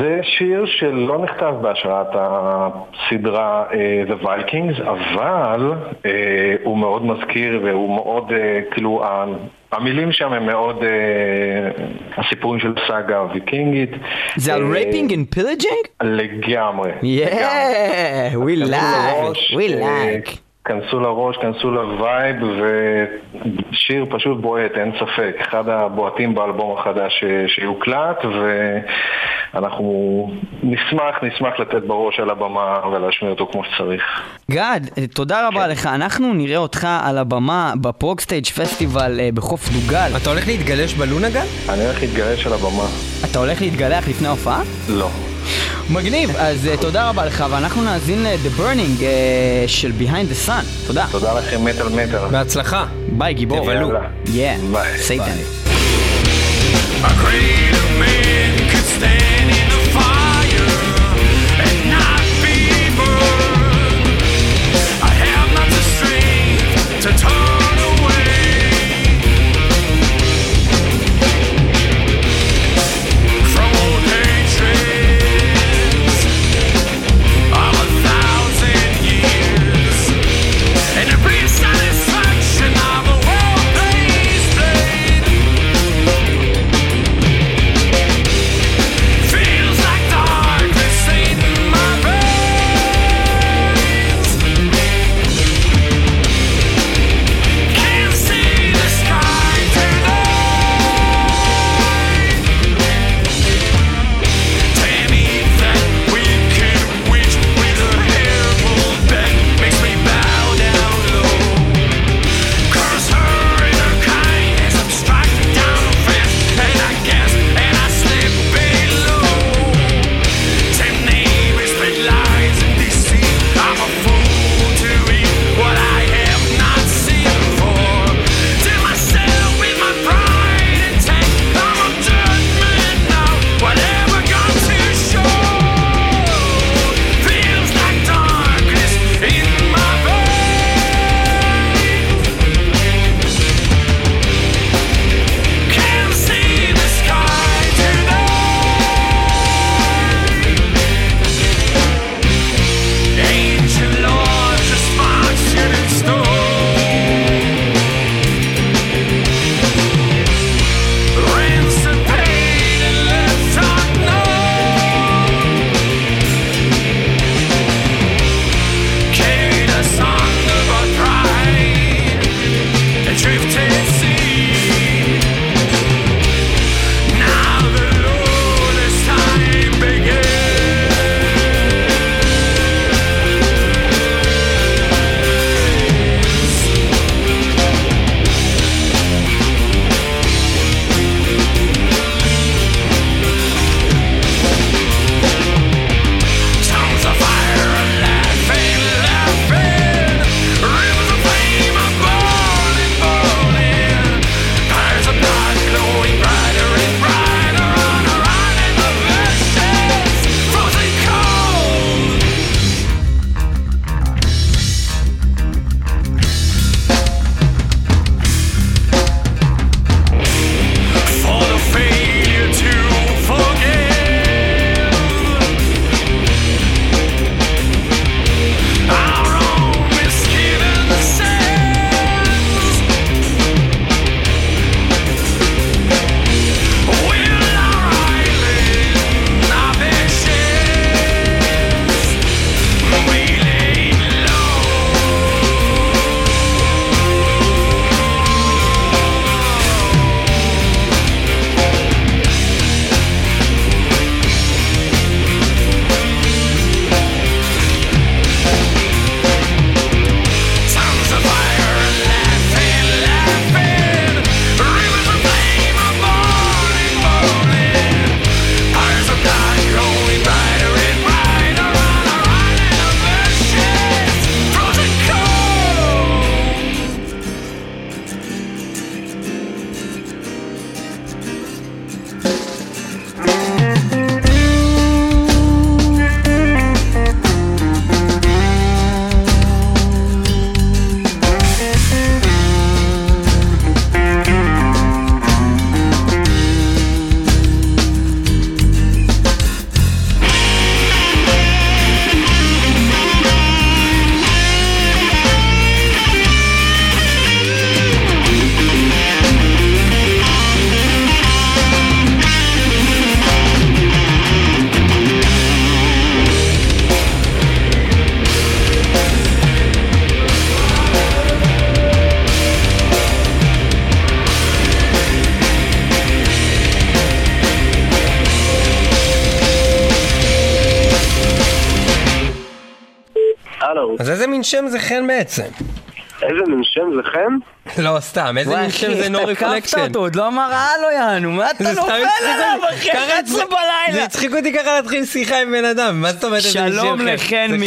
זה שיר שלא נכתב בהשראת הסדרה אה, The Vikings, אבל אה, הוא מאוד מזכיר והוא מאוד, אה, כאילו, המילים שם הם מאוד, אה, הסיפורים של סאגה הוויקינגית. זה על raping and pillaging? לגמרי. Yeah, we like, we אה, like. כנסו לראש, כנסו ל vibe, ושיר פשוט בועט, אין ספק. אחד הבועטים באלבום החדש ש- שיוקלט, ואנחנו נשמח, נשמח לתת בראש על הבמה ולהשמיע אותו כמו שצריך. גד, אה, תודה רבה לך. אנחנו נראה אותך על הבמה ב ProgStage Festival אה, בחוף דוגל. אתה הולך להתגלש בלונגל? אני הולך להתגרש על הבמה. אתה הולך להתגלח לפני ההופעה? לא. מגניב, אז אה, תודה רבה לך, ואנחנו נאזין ל-The Burning אה, של Behind the Sun. תודה. תודה לכם, מטאל מטאל. בהצלחה. ביי גיבור. תבלו. יאללה. Yeah, ביי. Satan. A greater man could stand שם זה חן בעצם? איזה מין שם זה חן? לא, סתם, איזה מין שם זה נו תקפת רפלקשן? אותו, עוד לא אמר הלו יענו, מה אתה זה נופל עליו. אחי ככה 11 זה בלילה? הצחיק אותי ככה להתחיל שיחה עם בן אדם, מה זאת אומרת איזה שם שלום חן? לחן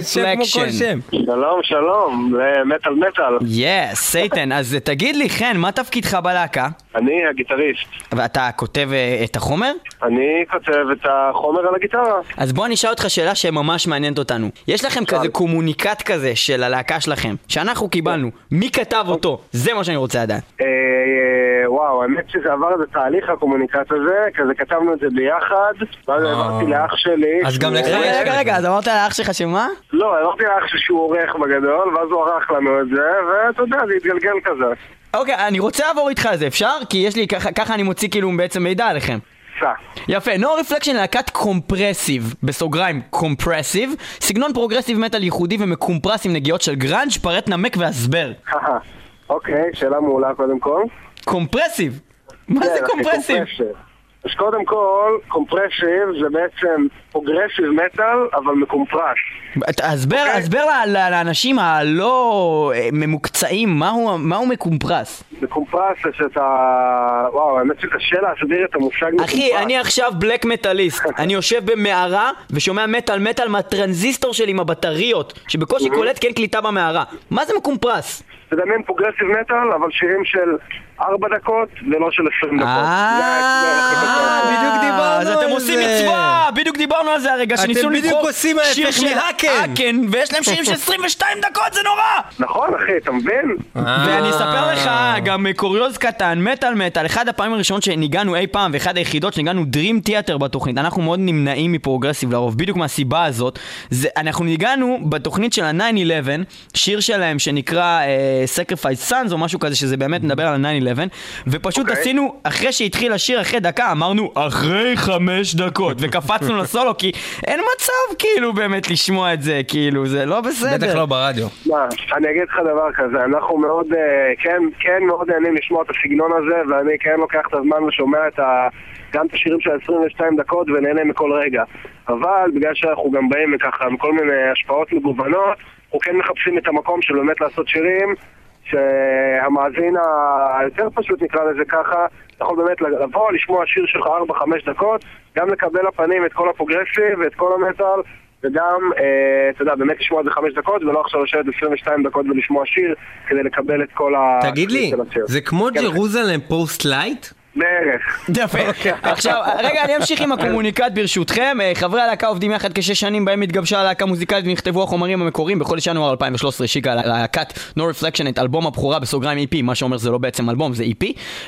זה Reflection. שם. שלום, שלום, זה מטאל מטאל. יס, סייטן, אז תגיד לי חן, מה תפקידך בלהקה? אני הגיטריסט. ואתה כותב אה, את החומר? אני כותב את החומר על הגיטרה. אז בוא אני אשאל אותך שאלה שממש מעניינת אותנו. יש לכם כזה קומוניקט כזה של הלהקה שלכם, שאנחנו קיבלנו, מי כתב אותו? זה מה שאני רוצה לדעת. אה, אה, וואו, האמת שזה עבר איזה תהליך הקומוניקט הזה, כזה כתבנו את זה ביחד, ואז אה. העברתי לאח שלי. אז גם לך יש רגע, רגע, אז אמרת לאח שלך שמה? לא, העברתי לאח שלי שהוא עורך בגדול, ואז הוא ערך לנו את זה, ואתה יודע, זה התגלגל כזה. אוקיי, אני רוצה לעבור איתך על זה, אפשר? כי יש לי, ככה אני מוציא כאילו בעצם מידע עליכם. יפה, No Reflection להקת compressive, בסוגריים compressive, סגנון progressive metal ייחודי ומקומפרס עם נגיעות של גראנג', פרט נמק והסבר. אוקיי, שאלה מעולה קודם כל. compressive? מה זה כן, compressive? compressive. אז קודם כל, compressive זה בעצם progressive metal, אבל מקומפרס. הסבר, אוקיי. הסבר לאנשים הלא אה, ממוקצעים, מהו מהו מקומפרס. מקומפרס זה שאתה... וואו, האמת שקשה להסביר את המושג מקומפרס. אחי, אני עכשיו black מטאליסט. אני יושב במערה ושומע מטאל מטאל מהטרנזיסטור שלי עם הבטריות, שבקושי קולט כי אין קליטה במערה. מה זה מקומפרס? תדמיין progressive metal, אבל שירים של 4 דקות ולא של 20 דקות. זה אה, טוב. בדיוק דיברנו אז על אתם עושים זה. מצווה! בדיוק דיברנו על זה הרגע, אתם שניסו בדיוק לבחור עושים ההפך שיר של מ Haken. Haken, ויש להם שירים של 22 דקות, זה נורא! נכון, אחי, אתה מבין? ואני אספר לך גם אה, קוריוז קטן, מטאל מטאל, אחד הפעמים הראשונות שניגענו אי פעם, ואחד היחידות שניגענו Dream Theater בתוכנית, אנחנו מאוד נמנעים מפרוגרסיב לרוב, בדיוק מהסיבה הזאת. זה, אנחנו ניגענו בתוכנית של ה-9-11, שיר שלהם שנקרא אה, Sacrifice Sons או משהו כזה, שזה באמת מדבר על ה-9-11, ופשוט אוקיי. עשינו, אחרי שהתחיל השיר אחרי דקה, אמרנו אחרי חמש דקות, וקפצנו לסולו, כי אין מצב כאילו באמת לשמוע את זה, כאילו, זה לא בסדר. בטח לא ברדיו. מה, אני אגיד לך דבר כזה, אנחנו מאוד, אה, כן, כן מאוד נהנים לשמוע את הסגנון הזה, ואני כן לוקח את הזמן ושומע את ה... גם את השירים של 22 דקות ונהנה מכל רגע. אבל בגלל שאנחנו גם באים ככה עם כל מיני השפעות מגוונות, אנחנו כן מחפשים את המקום של באמת לעשות שירים שהמאזין היותר פשוט נקרא לזה ככה, יכול באמת לבוא, לשמוע שיר שלך 4-5 דקות, גם לקבל לפנים את כל ה progressive ואת כל המטאל וגם, אה, אתה יודע, באמת לשמוע את זה 5 דקות ולא עכשיו לשבת 22 דקות ולשמוע שיר כדי לקבל את כל ה... תגיד לי. זה כמו. Jerusalem Post Lite? בערך. יפה. עכשיו, רגע, אני אמשיך עם הקומוניקט ברשותכם. אה, חברי הלהקה עובדים יחד כשש שנים בהם התגבשה הלהקה המוזיקלית ונכתבו החומרים המקוריים. בחודש ינואר 2013 השיקה להקת No Reflection את אלבום הבכורה בסוגריים EP, מה שאומר שזה לא בעצם אלבום, זה EP,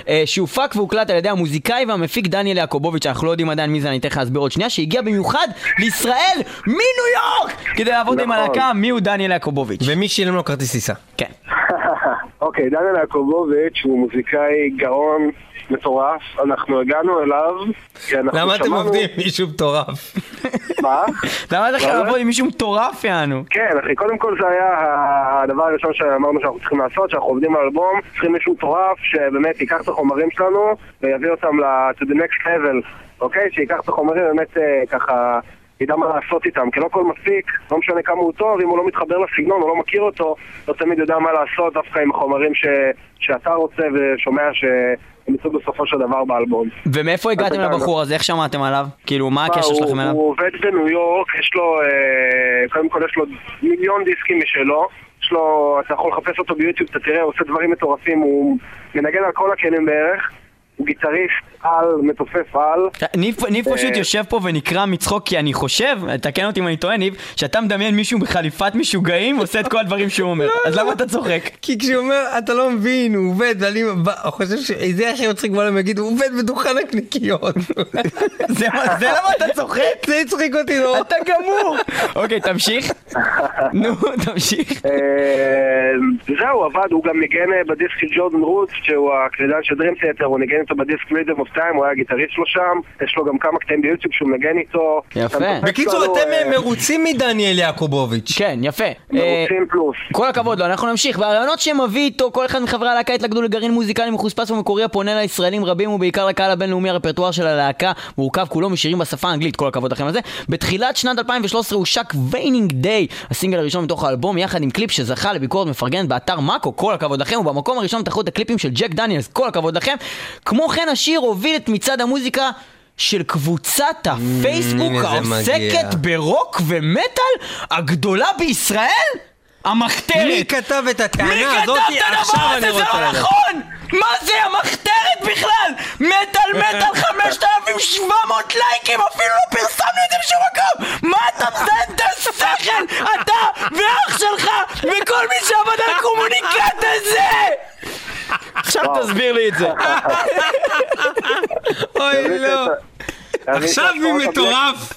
אה, שהופק והוקלט על ידי המוזיקאי והמפיק דניאל יעקובוביץ', אנחנו לא יודעים עדיין מי זה, אני אתן לך להסביר עוד שנייה, שהגיע במיוחד לישראל מניו יורק כדי לעבוד עם נכון. הלהקה, מי הוא דניאל יעקובוביץ'. ומי שילם לו כרטיס טיסה? כן. אוקיי, דניאל יעקובוביץ' הוא מוזיקאי גאון מטורף, אנחנו הגענו אליו כי אנחנו למה אתם עובדים עם מישהו מטורף? מה? למה אתה למה? לעבוד עם מישהו מטורף יענו? כן, אחי, קודם כל זה היה הדבר הראשון שאמרנו שאנחנו צריכים לעשות, שאנחנו עובדים על אלבום, צריכים מישהו מטורף שבאמת ייקח את החומרים שלנו ויביא אותם ל- to the next level, אוקיי? שייקח את החומרים באמת אה, ככה, ידע מה לעשות איתם, כי לא כל מפיק, לא משנה כמה הוא טוב, אם הוא לא מתחבר לסגנון או לא מכיר אותו, לא תמיד יודע מה לעשות דווקא עם החומרים ש... שאתה רוצה ושומע שהם יצאו בסופו של דבר באלבום. ומאיפה הגעתם לבחור הזה? איך שמעתם עליו? כאילו, מה הקשר הוא- שלכם אליו? הוא עובד בניו יורק, יש לו, אה, קודם כל יש לו מיליון דיסקים משלו. יש לו, אתה יכול לחפש אותו ביוטיוב, אתה תראה, הוא עושה דברים מטורפים, הוא מנגן על כל הכלים בערך. הוא גיטריסט על, מתופף על. ניב, אה, פשוט יושב פה ונקרע מצחוק כי אני חושב, תקן אותי אם אני טועה ניב, שאתה מדמיין מישהו בחליפת משוגעים ועושה את כל הדברים שהוא אומר. אז למה אתה צוחק? כי כשהוא אומר, אתה לא מבין, הוא עובד, ואני חושב שזה הכי מצחיק בעולם להגיד, הוא עובד בדוכן הקניקיות. זה מה- זה למה אתה צוחק? זה הצחיק אותי לא. אתה גמור! אוקיי, תמשיך. נו, תמשיך. אה, זהו, עבד, הוא גם ניגן אה, בדיסק של ג'ורדן רודס, שהוא הקלידן של Dream Theater, הוא ניגן אותו בדיסק Rhythm of Time, הוא היה גיטריסט שלו שם, יש לו גם כמה קטעים ביוטיוב שהוא מנגן איתו. יפה. בקיצור, אתם אה, מרוצים מדניאל יעקובוביץ'. כן, יפה. אה, מרוצים פלוס. כל הכבוד לו, אנחנו נמשיך. והרעיונות שמביא איתו, כל אחד מחברי הלהקה התלכדו לגרעין מוזיקלי מחוספס ומקורי הפונה לישראלים רבים ובעיקר לקהל הבינלאומי הרפרטואר של הלהקה מורכב כולו משירים בשפה האנגלית, כל הכבוד לכם על זה. בתחילת שנת 2013 הושק Waning Day, הסינגל הראשון מתוך האלבום, יחד עם קליפ שזכה לביקורת מפרגנת באתר מאקו, כל הכבוד לכם, ובמקום הראשון בתחרות הקליפים של Jack Daniel's, כל הכבוד לכם. כמו כן השיר הוביל את מצעד המוזיקה של קבוצת הפייסבוק הנה זה העוסקת. ברוק ומטאל הגדולה בישראל? המחתרת. מי כתב את מי הטענה הזאת? כתב את הדבר הזה? זה לא. נכון! מה זה המחתרת בכלל? מטאל מטאל 5,700 לייקים אפילו לא פרסמנו את זה בשום מקום! מה אתה מזיין את השכל? אתה ואח שלך וכל מי שעבד על הקומוניקט הזה! עכשיו תסביר לי את זה. אוי לא. עכשיו מי הבלק- מטורף?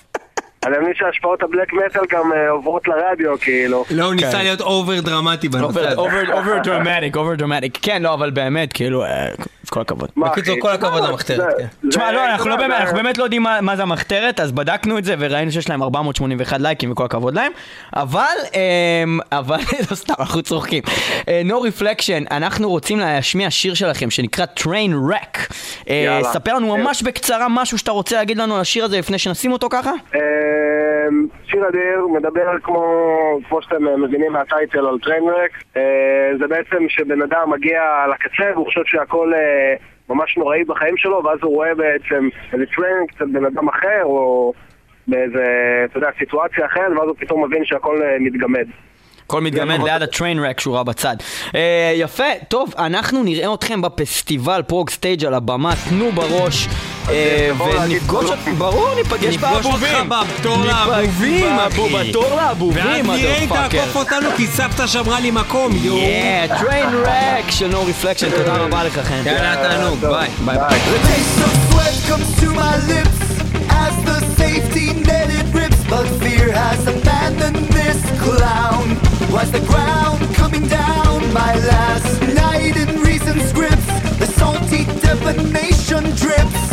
אני מבין שהשפעות הבלק מטאל גם אה, עוברות לרדיו, כאילו. לא, הוא ניסה להיות over דרמטי בנושא הזה. over dramatic, over dramatic. כן, לא, אבל באמת, כאילו, אה, כל הכבוד. בקיצור? כל הכבוד זה- למחתרת, כן. תשמע, לא, אנחנו לא באמת, אנחנו באמת לא יודעים מה, זה המחתרת, אז בדקנו את זה וראינו שיש להם 481 לייקים וכל הכבוד להם, אבל, אמ, אבל, לא סתם, אנחנו צוחקים. אה, No Reflection, אנחנו רוצים להשמיע שיר שלכם שנקרא Train Wreck. אה, יאללה. ספר לנו ממש בקצרה משהו שאתה רוצה להגיד לנו על השיר הזה לפני שנשים אותו ככה? אה, שיר אדיר מדבר כמו, כמו שאתם אה, מבינים מה title על trainwreck זה בעצם שבן אדם מגיע לקצה והוא חושב שהכל אה, ממש נוראי בחיים שלו ואז הוא רואה בעצם איזה trainwreck אצל בן אדם אחר או באיזה, אתה יודע, סיטואציה אחרת ואז הוא פתאום מבין שהכל אה, מתגמד הכל מתגמד ליד ה trainwreck שורה בצד. אה, יפה, טוב, אנחנו נראה אתכם בפסטיבל ProgStage על הבמה, תנו בראש. אה, להגיד ונפגוש, תודות. ברור, ניפגש נפגוש באבובים. אותך בתור לאבובים, אחי. בתור לאבובים, ואז נראה אם. תעקוף אותנו כי סבתא שמרה לי מקום, יואו. Yeah, Train Wreck של No Reflection, תודה רבה לך חן. יאללה, תענוג, ביי. ביי ביי. The taste of sweat comes to my lips as the safety net it rips. But fear has abandoned this clown. Was the ground coming down? My last night in reason's grips. The salty defamation drips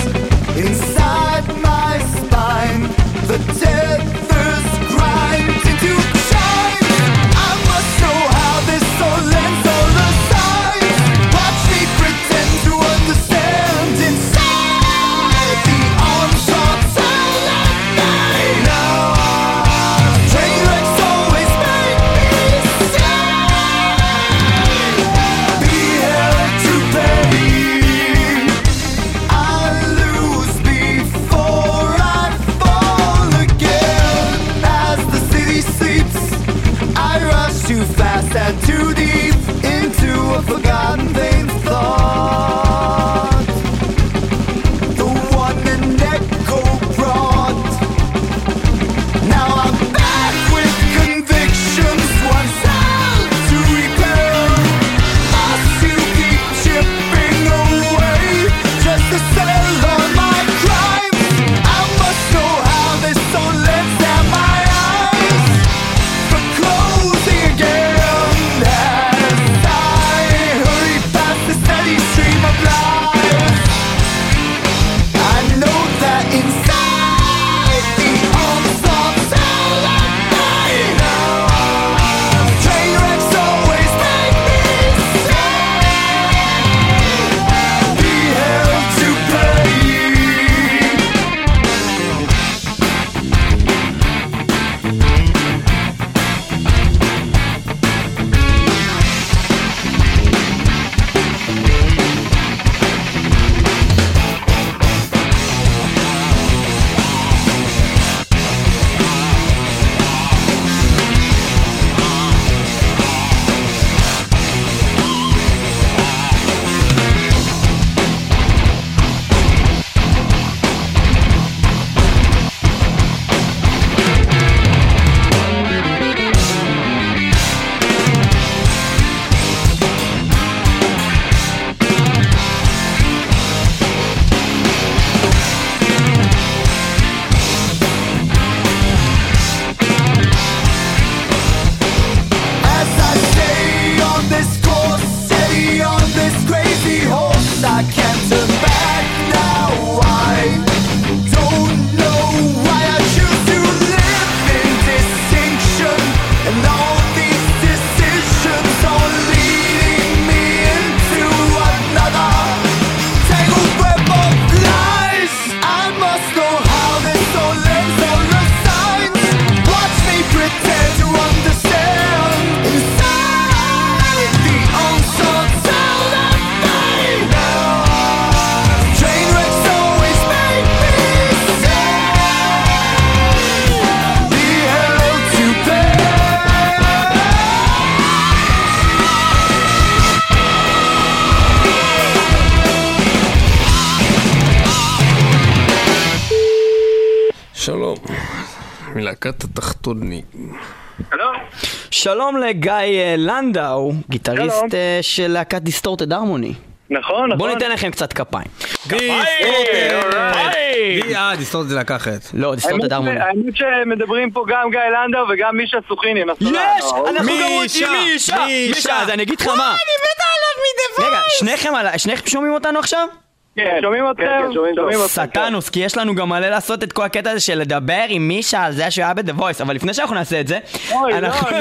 שלום לגיא אה, לנדאו, גיטריסט אה, של להקת Distorted Harmony. נכון, נכון. בואו ניתן לכם קצת כפיים. די, אה, Distorted זה להקה אחרת. לא, Distorted Harmony. האמת שמדברים פה גם גיא לנדאו וגם מישה סוכינין. יש! אנחנו גם רוצים מישה! מישה, אז אני אגיד לך מה. אני מתה עליו רגע, שניכם על- שניכם שומעים אותנו עכשיו? כן, שומעים אתכם? שומעים אתכם. סטנוס, כי יש לנו גם מלא לעשות את כל הקטע הזה של לדבר עם מישה על זה שהוא היה ב-The Voice, אבל לפני שאנחנו נעשה את זה, אוי, לא, אנחנו-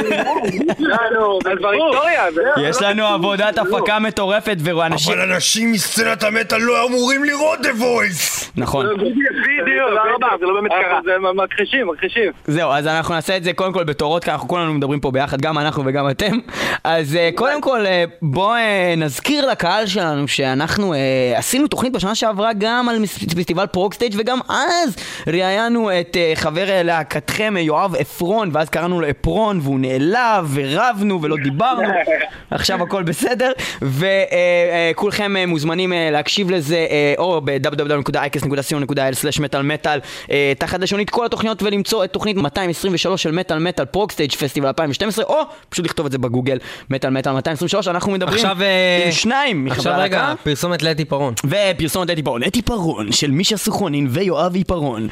לא, זה כבר היסטוריה. יש לנו עבודת הפקה מטורפת ואנשים... אבל אנשים מסצנת המטאל לא אמורים לראות The Voice! נכון. בדיוק, תודה רבה, זה לא באמת קרה. זה מכחישים, מכחישים. זהו, אז אנחנו נעשה את זה קודם כל בתורות, כי אנחנו כולנו מדברים פה ביחד, גם אנחנו וגם אתם. אז אה, קודם כל, אה, בואו אה, נזכיר לקהל שלנו שאנחנו עשינו תוכנית בשנה שעברה גם על פסטיבל ProgStage וגם אז ראיינו את אה, חבר להקתכם, אה, יואב עפרון, ואז קראנו לו עפרון, והוא נעלב, ורבנו ולא דיברנו. עכשיו הכל בסדר, וכולכם מוזמנים אה, להקשיב לזה או ב-www.icast.co.il/מטאל אה, תחת לשונית כל התוכניות ולמצוא את תוכנית 223 של מטאל מטאל ProgStage פסטיבל 2012 או פשוט לכתוב את זה בגוגל מטאל מטאל 223 אנחנו מדברים עכשיו, עם שניים מחברי עכשיו רגע, הלהקה. פרסומת לאתי פרון. ופרסומת אתי פרון, אתי פרון של מישה סוכינין ויואב עיפרון.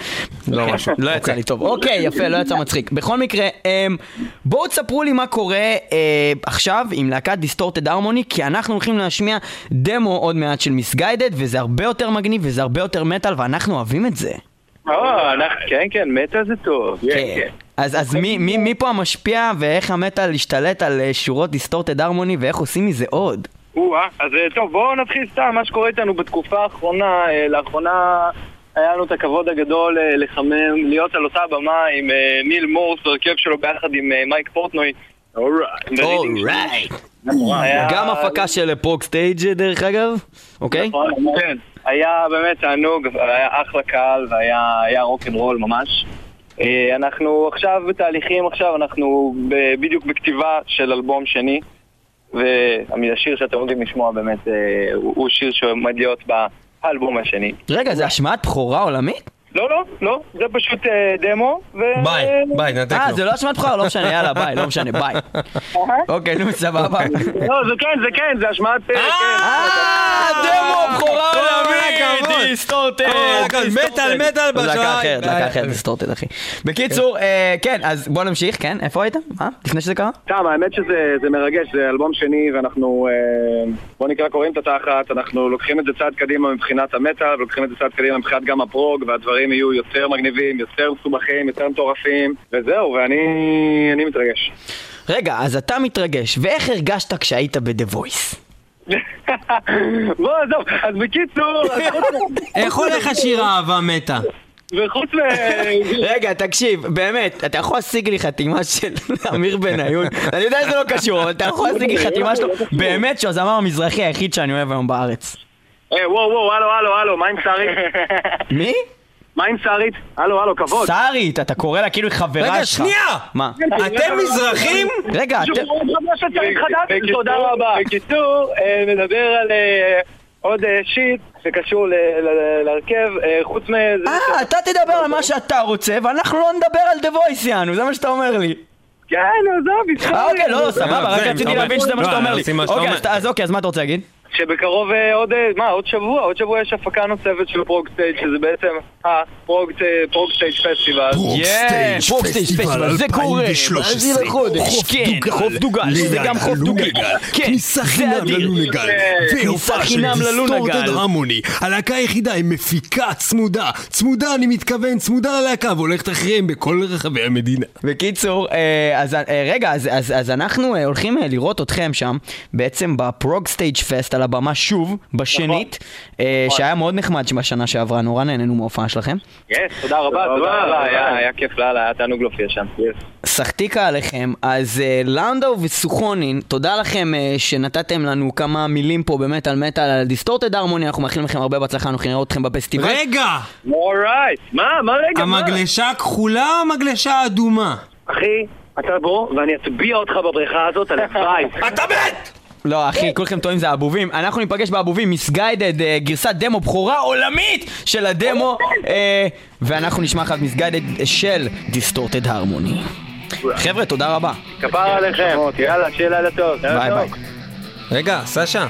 לא כן, משהו. לא יצא לי טוב. אוקיי, יפה, לא יצא מצחיק. בכל מקרה, אמ, בואו תספרו לי מה קורה אה, עכשיו עם להקת Distorted Harmony, כי אנחנו הולכים להשמיע דמו עוד מעט של Misguided, וזה הרבה יותר מגניב וזה הרבה יותר מטאל, ואנחנו אוהבים את זה. אה, אנחנו- כן, כן, מטאל זה טוב. כן, כן. כן. אז, אז מי, מי, מי פה המשפיע ואיך המטאל השתלט על אה, שורות Distorted Harmony ואיך עושים מזה עוד? או-אה, אז אה, טוב, בואו נתחיל סתם, מה שקורה איתנו בתקופה האחרונה, אה, לאחרונה היה לנו את הכבוד הגדול אה, לחמם, להיות על אותה במה עם אה, ניל מורס בהרכב שלו ביחד עם אה, מייק פורטנוי. Alright. Alright. גם הפקה של ProgStage דרך אגב, אוקיי? נכון, כן. היה באמת תענוג, היה אחלה קהל והיה היה רוקנרול ממש. אה, אנחנו עכשיו בתהליכים, עכשיו אנחנו בדיוק בכתיבה של אלבום שני והשיר שאתם עומדים לשמוע באמת אה, הוא שיר שעומד להיות באלבום השני. רגע, זה השמעת בכורה עולמית? לא, לא, לא, זה פשוט אה, דמו ו... ביי, ביי, נתק אה, לו. זה לא השמעת בכורה? לא משנה, יאללה, ביי, לא משנה, ביי. אוקיי, נו, סבבה. לא, זה כן, זה כן, זה השמעת... אה, כן. אה, דמו בכורה עולמית! Distorted! מטאל, מטאל בשעה. אחרת, להקה אחרת, Distorted, אחי. בקיצור, אה, כן, אז בוא נמשיך, כן? איפה היית? מה? לפני שזה קרה? סתם, האמת שזה זה מרגש, זה אלבום שני ואנחנו, אה, בוא נקרא, קוראים את התחת, אנחנו לוקחים את זה צעד קדימה מבחינת המטאל, ולוקחים את זה צעד קדימה מבחינת גם הפרוג, והדברים יהיו יותר מגניבים, יותר מסובכים, יותר מטורפים, וזהו, ואני אני מתרגש. רגע, אז אתה מתרגש, ואיך הרגשת כשהיית ב-The Voice? בוא, עזוב, אז בקיצור, איך הולך השיר אהבה מתה? וחוץ מ... רגע, תקשיב, באמת, אתה יכול להשיג לי חתימה של אמיר בניון? אני יודע שזה לא קשור, אבל אתה יכול להשיג לי חתימה שלו, באמת שהוא הזמר המזרחי היחיד שאני אוהב היום בארץ. אה, וואו, וואו, הלו, הלו, הלו, מה עם שרית? מי? מה עם שרית? הלו, הלו, כבוד. שרית, אתה קורא לה כאילו היא חברה שלך. רגע, שנייה! מה? אתם מזרחים? רגע, אתם... תודה רבה. בקיצור, אה, נדבר על אה, עוד אה, shit שקשור ל- ל- להרכב, חוץ מזה... אה, אתה תדבר על מה שאתה רוצה, ואנחנו לא נדבר על The Voice, יענו, זה מה שאתה אומר לי. כן, עזוב. אה, אוקיי, לא, לא, סבבה, רק זה, רציתי להבין שזה מה לא, שאתה אומר לי. אוקיי, אז אוקיי, אז מה אתה רוצה להגיד? שבקרוב אה, עוד, אה, מה, עוד שבוע, עוד שבוע יש הפקה נוספת של ProgStage שזה בעצם ה Prog ProgStage פסטיבל. כן, ProgStage פסטיבל, זה קורה, בעשירי לחודש, כן, חוף דוגה, שזה גם חוף דוגה, כן, כניסה זה חינם אדיר. ללונגל. כניסה והופעה של חינם ללונגל. Distorted Harmony. הלהקה היחידה היא מפיקה צמודה. צמודה, אני מתכוון, צמודה ללהקה, והולכת אחריהם בכל רחבי המדינה. בקיצור, אה, אז אה, רגע, אז, אנחנו אה, הולכים אה, לראות אתכם שם, בעצם ב ProgStage Fest על הבמה שוב, בשנית, אה, שהיה מאוד נחמד בשנה שעברה, נורא נהנינו מההופעה שלכם. יס, תודה רבה, תודה רבה, היה היה כיף לאללה, היה תענוג להופיע שם. סחטיקה עליכם, אז אה, לאונדאו וסוכונין, תודה לכם אה, שנתתם לנו כמה מילים פה באמת על מטאל, על דיסטורטד הרמוני, אנחנו מאחלים לכם הרבה בהצלחה, אנחנו נראה אתכם בפסטיבל. רגע! אורייט, מה, מה רגע, מה? המגלשה הכחולה או המגלשה האדומה? אחי, אתה בוא, ואני אטביע אותך בבריכה הזאת, הלוואי. אתה מת! לא, אחי, כולכם טועים זה הבובים. אנחנו ניפגש באבובים, מיסגיידד, אה, גרסת דמו בכורה עולמית של הדמו, אה, ואנחנו נשמע אחת Misguided של Distorted Harmony. חבר'ה, תודה רבה. כפרה עליכם, יאללה, שיהיה לילה טוב. ביי. ביי. רגע, סשה.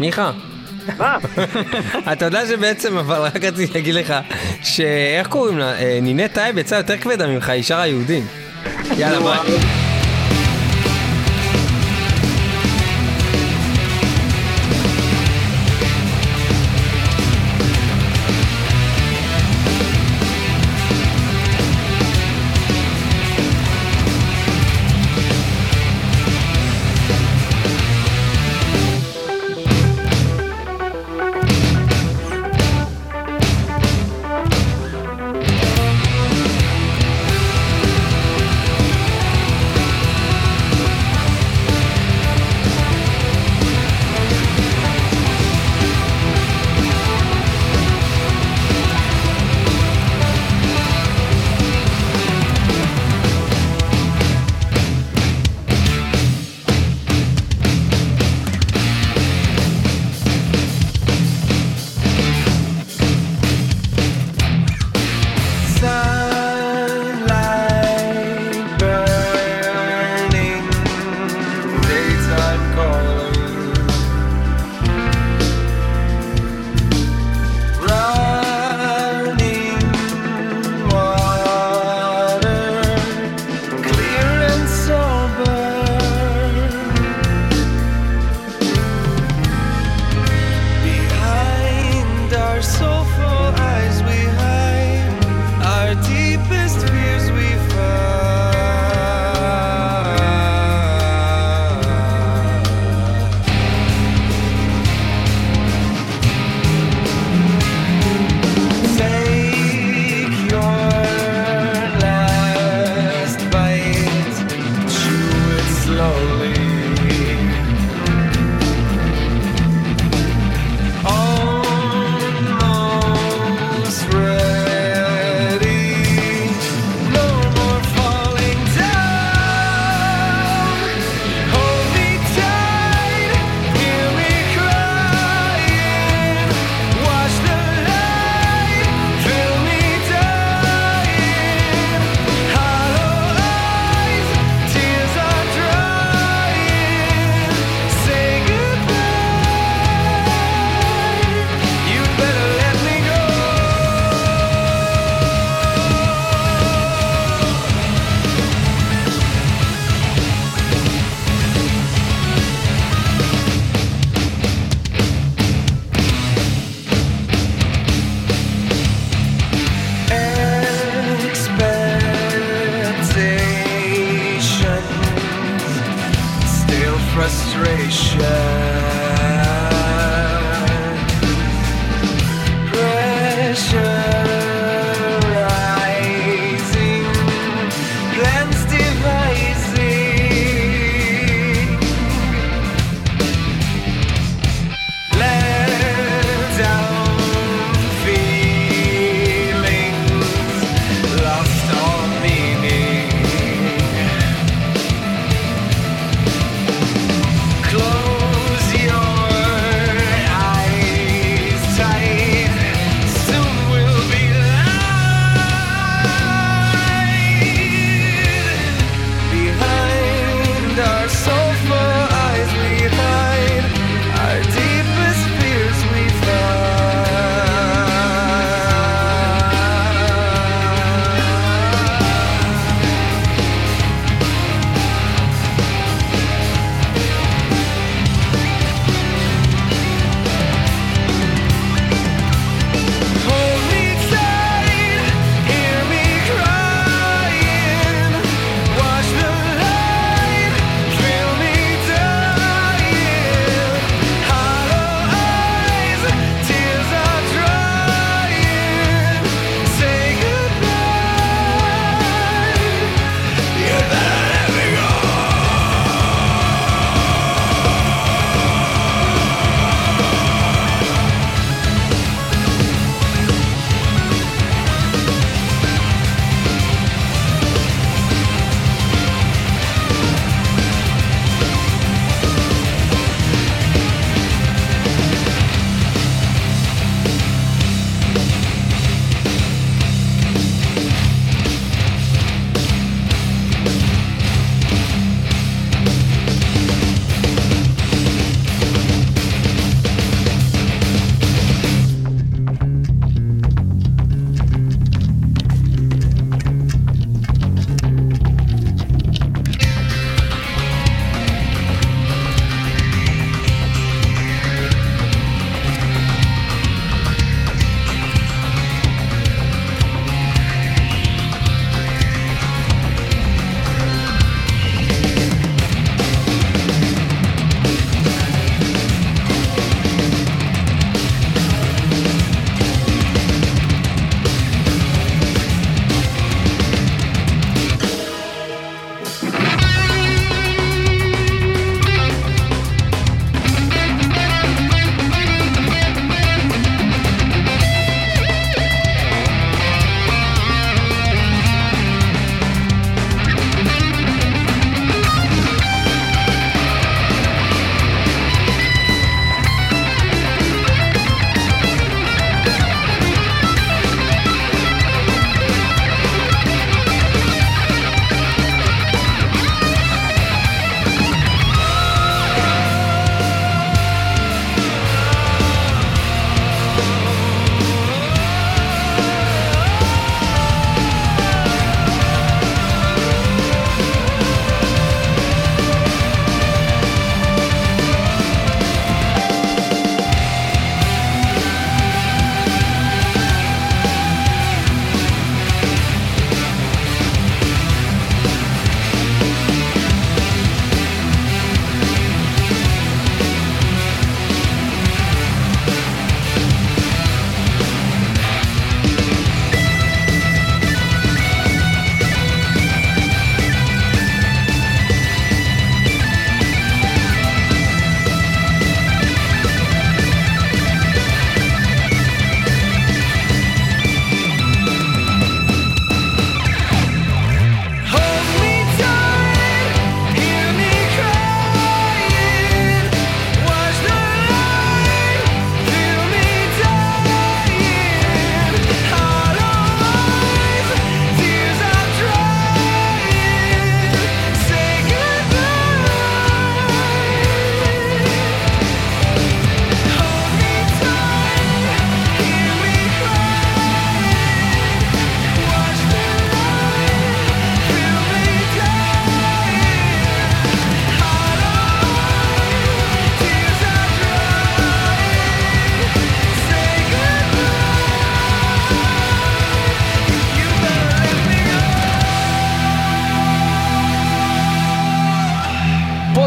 מיכה. מה? אתה יודע שבעצם, אבל רק רציתי להגיד לך, שאיך קוראים לה? אה, נינט טייב יצאה יותר כבדה ממך, היא שרה יהודים. יאללה, ביי.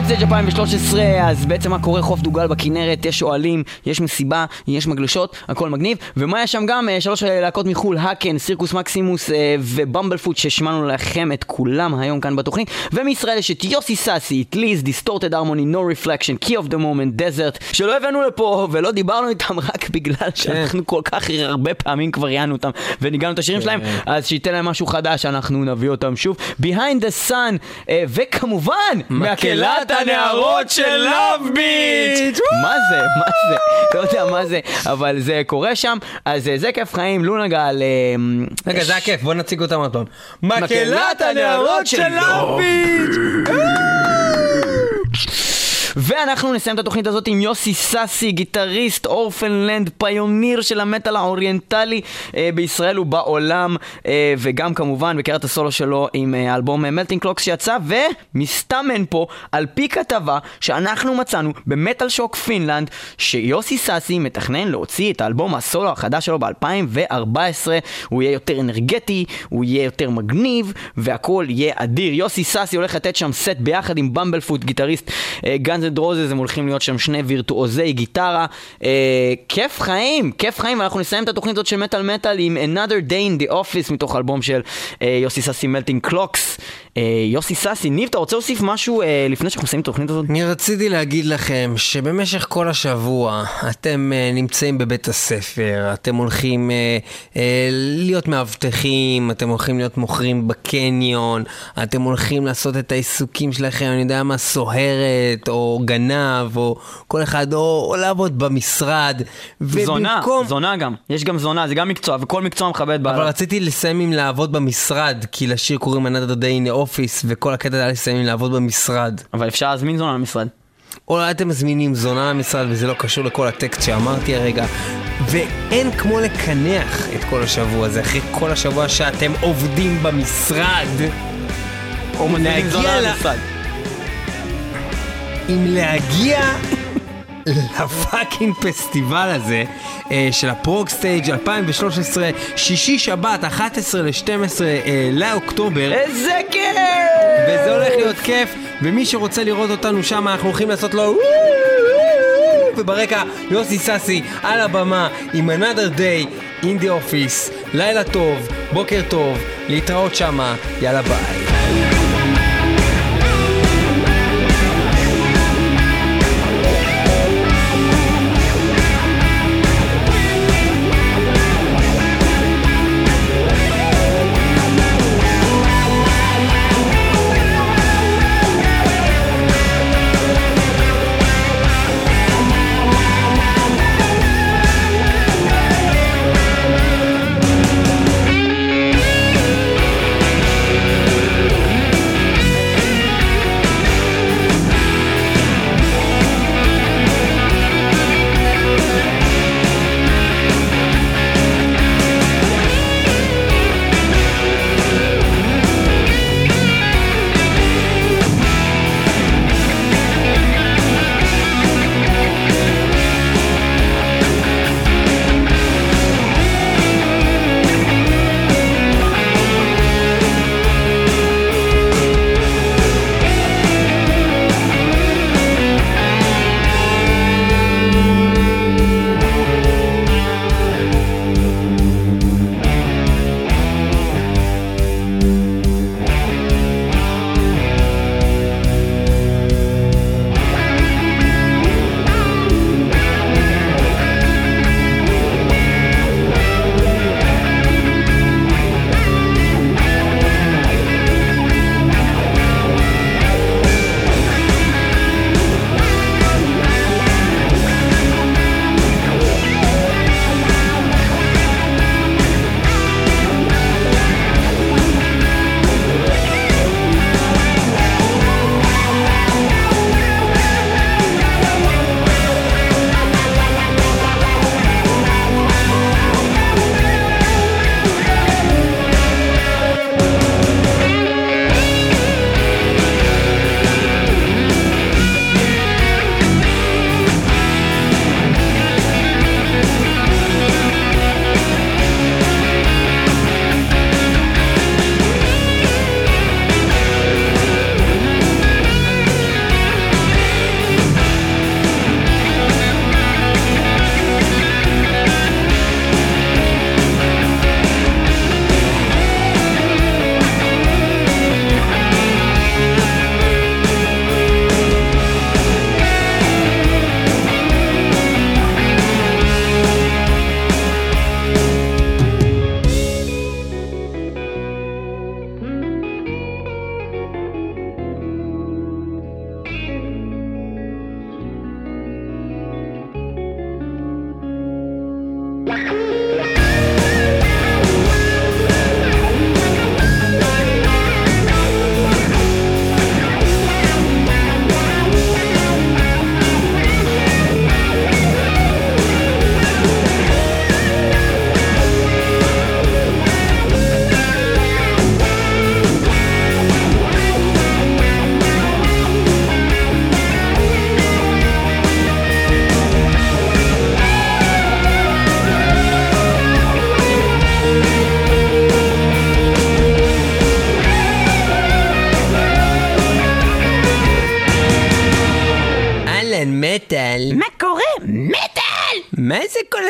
ProgStage 2013, אז בעצם מה קורה? חוף דוגה בכנרת, יש אוהלים, יש מסיבה, יש מגלשות, הכל מגניב. ומה יש שם גם? אה, שלוש להקות מחו"ל, Haken, Circus Maximus אה, ו Bumblefoot, שהשמענו לכם את כולם היום כאן בתוכנית. ומישראל יש את יוסי סאסי, את ליז, Distorted Harmony, No Reflection, Key of the Moment, Desert, שלא הבאנו לפה ולא דיברנו איתם רק בגלל שאנחנו כל כך הרבה פעמים כבר ראיינו אותם וניגנו את השירים שלהם, אז שייתן להם משהו חדש, אנחנו נביא אותם שוב. Behind the Sun, אה, וכמובן, מקהלת הנערות של Love Beat! מה זה? מה זה? לא יודע מה זה, אבל זה קורה שם, אז אה, זה כיף חיים, לונה גל. אה, רגע, זה הכיף, בוא נציג אותם עוד פעם. מקהלת הנערות של Love Beat! ואנחנו נסיים את התוכנית הזאת עם יוסי סאסי, גיטריסט Orphaned Land, pioneer של המטאל האוריינטלי אה, בישראל ובעולם, אה, וגם כמובן בקריירת הסולו שלו עם אה, האלבום Melting Clocks שיצא, ומסתמן פה על פי כתבה שאנחנו מצאנו ב Metal Shock Finland, שיוסי סאסי מתכנן להוציא את האלבום הסולו החדש שלו ב-2014, הוא יהיה יותר אנרגטי, הוא יהיה יותר מגניב, והכל יהיה אדיר. יוסי סאסי הולך לתת שם סט ביחד עם Bumblefoot, גיטריסט Guns N' Roses, הם הולכים להיות שם שני וירטואוזי גיטרה. אה, כיף חיים, כיף חיים, ואנחנו נסיים את התוכנית הזאת של מטאל מטאל עם Another Day in the Office מתוך אלבום של אה, יוסי סאסי מלטינג קלוקס. אה, יוסי סאסי, ניב, אתה רוצה להוסיף משהו אה, לפני שאנחנו מסיימים את התוכנית הזאת? אני רציתי להגיד לכם שבמשך כל השבוע אתם uh, נמצאים בבית הספר, אתם הולכים להיות מאבטחים, אתם הולכים להיות מוכרים בקניון, אתם הולכים לעשות את העיסוקים שלכם, אני יודע מה, סוהרת, או גנב, או כל אחד, או, או לעבוד במשרד. זונה, ובמקום- זונה גם, יש גם זונה, זה גם מקצוע, וכל מקצוע מכבד אבל בעליו. רציתי לסיים עם לעבוד במשרד, כי לשיר קוראים Another Day in Office, וכל הקטע היה לסיים לעבוד במשרד. אבל אפשר להזמין זונה למשרד. אולי אתם מזמינים זונה למשרד וזה לא קשור לכל הטקסט שאמרתי הרגע. ואין כמו לקנח את כל השבוע הזה, אחרי כל השבוע שאתם עובדים במשרד. או מזמינים זונה למשרד. אם להגיע לפאקינג פסטיבל הזה אה, של ה Prog Stage 2013, שישי שבת 11 ל-12 אה, לאוקטובר. איזה כיף! וזה הולך להיות כיף, ומי שרוצה לראות אותנו שם, אנחנו הולכים לעשות לו וברקע יוסי סאסי על הבמה עם another day in the office, לילה טוב, בוקר טוב, להתראות שמה, יאללה ביי.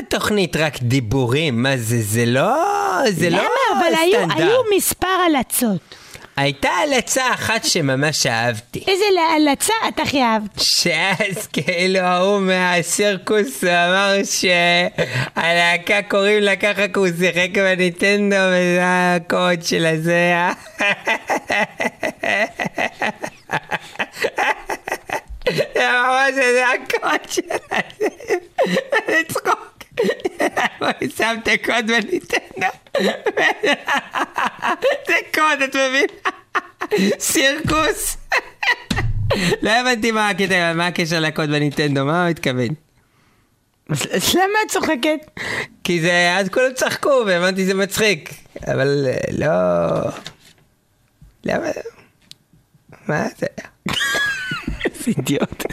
התוכנית רק דיבורים? מה זה, זה לא... זה לא למה? אבל היו, סטנדרט. היו מספר הלצות. הייתה הלצה אחת שממש אהבתי. איזה הלצה את הכי אהבת? שאז כאילו ההוא מהסירקוס אמר שהלהקה קוראים לה ככה כי הוא שיחק בניטנדו וזה הקוד של הזה. זה ממש זה הקוד של הזה. זה הוא שם את הקוד בניטנדו. זה קוד, את מבין? סירקוס. לא הבנתי מה הקשר לקוד בניטנדו, מה הוא מתכוון? אז למה את צוחקת? כי זה, אז כולם צחקו והבנתי זה מצחיק, אבל אה, לא... למה? מה זה? איזה אידיוט.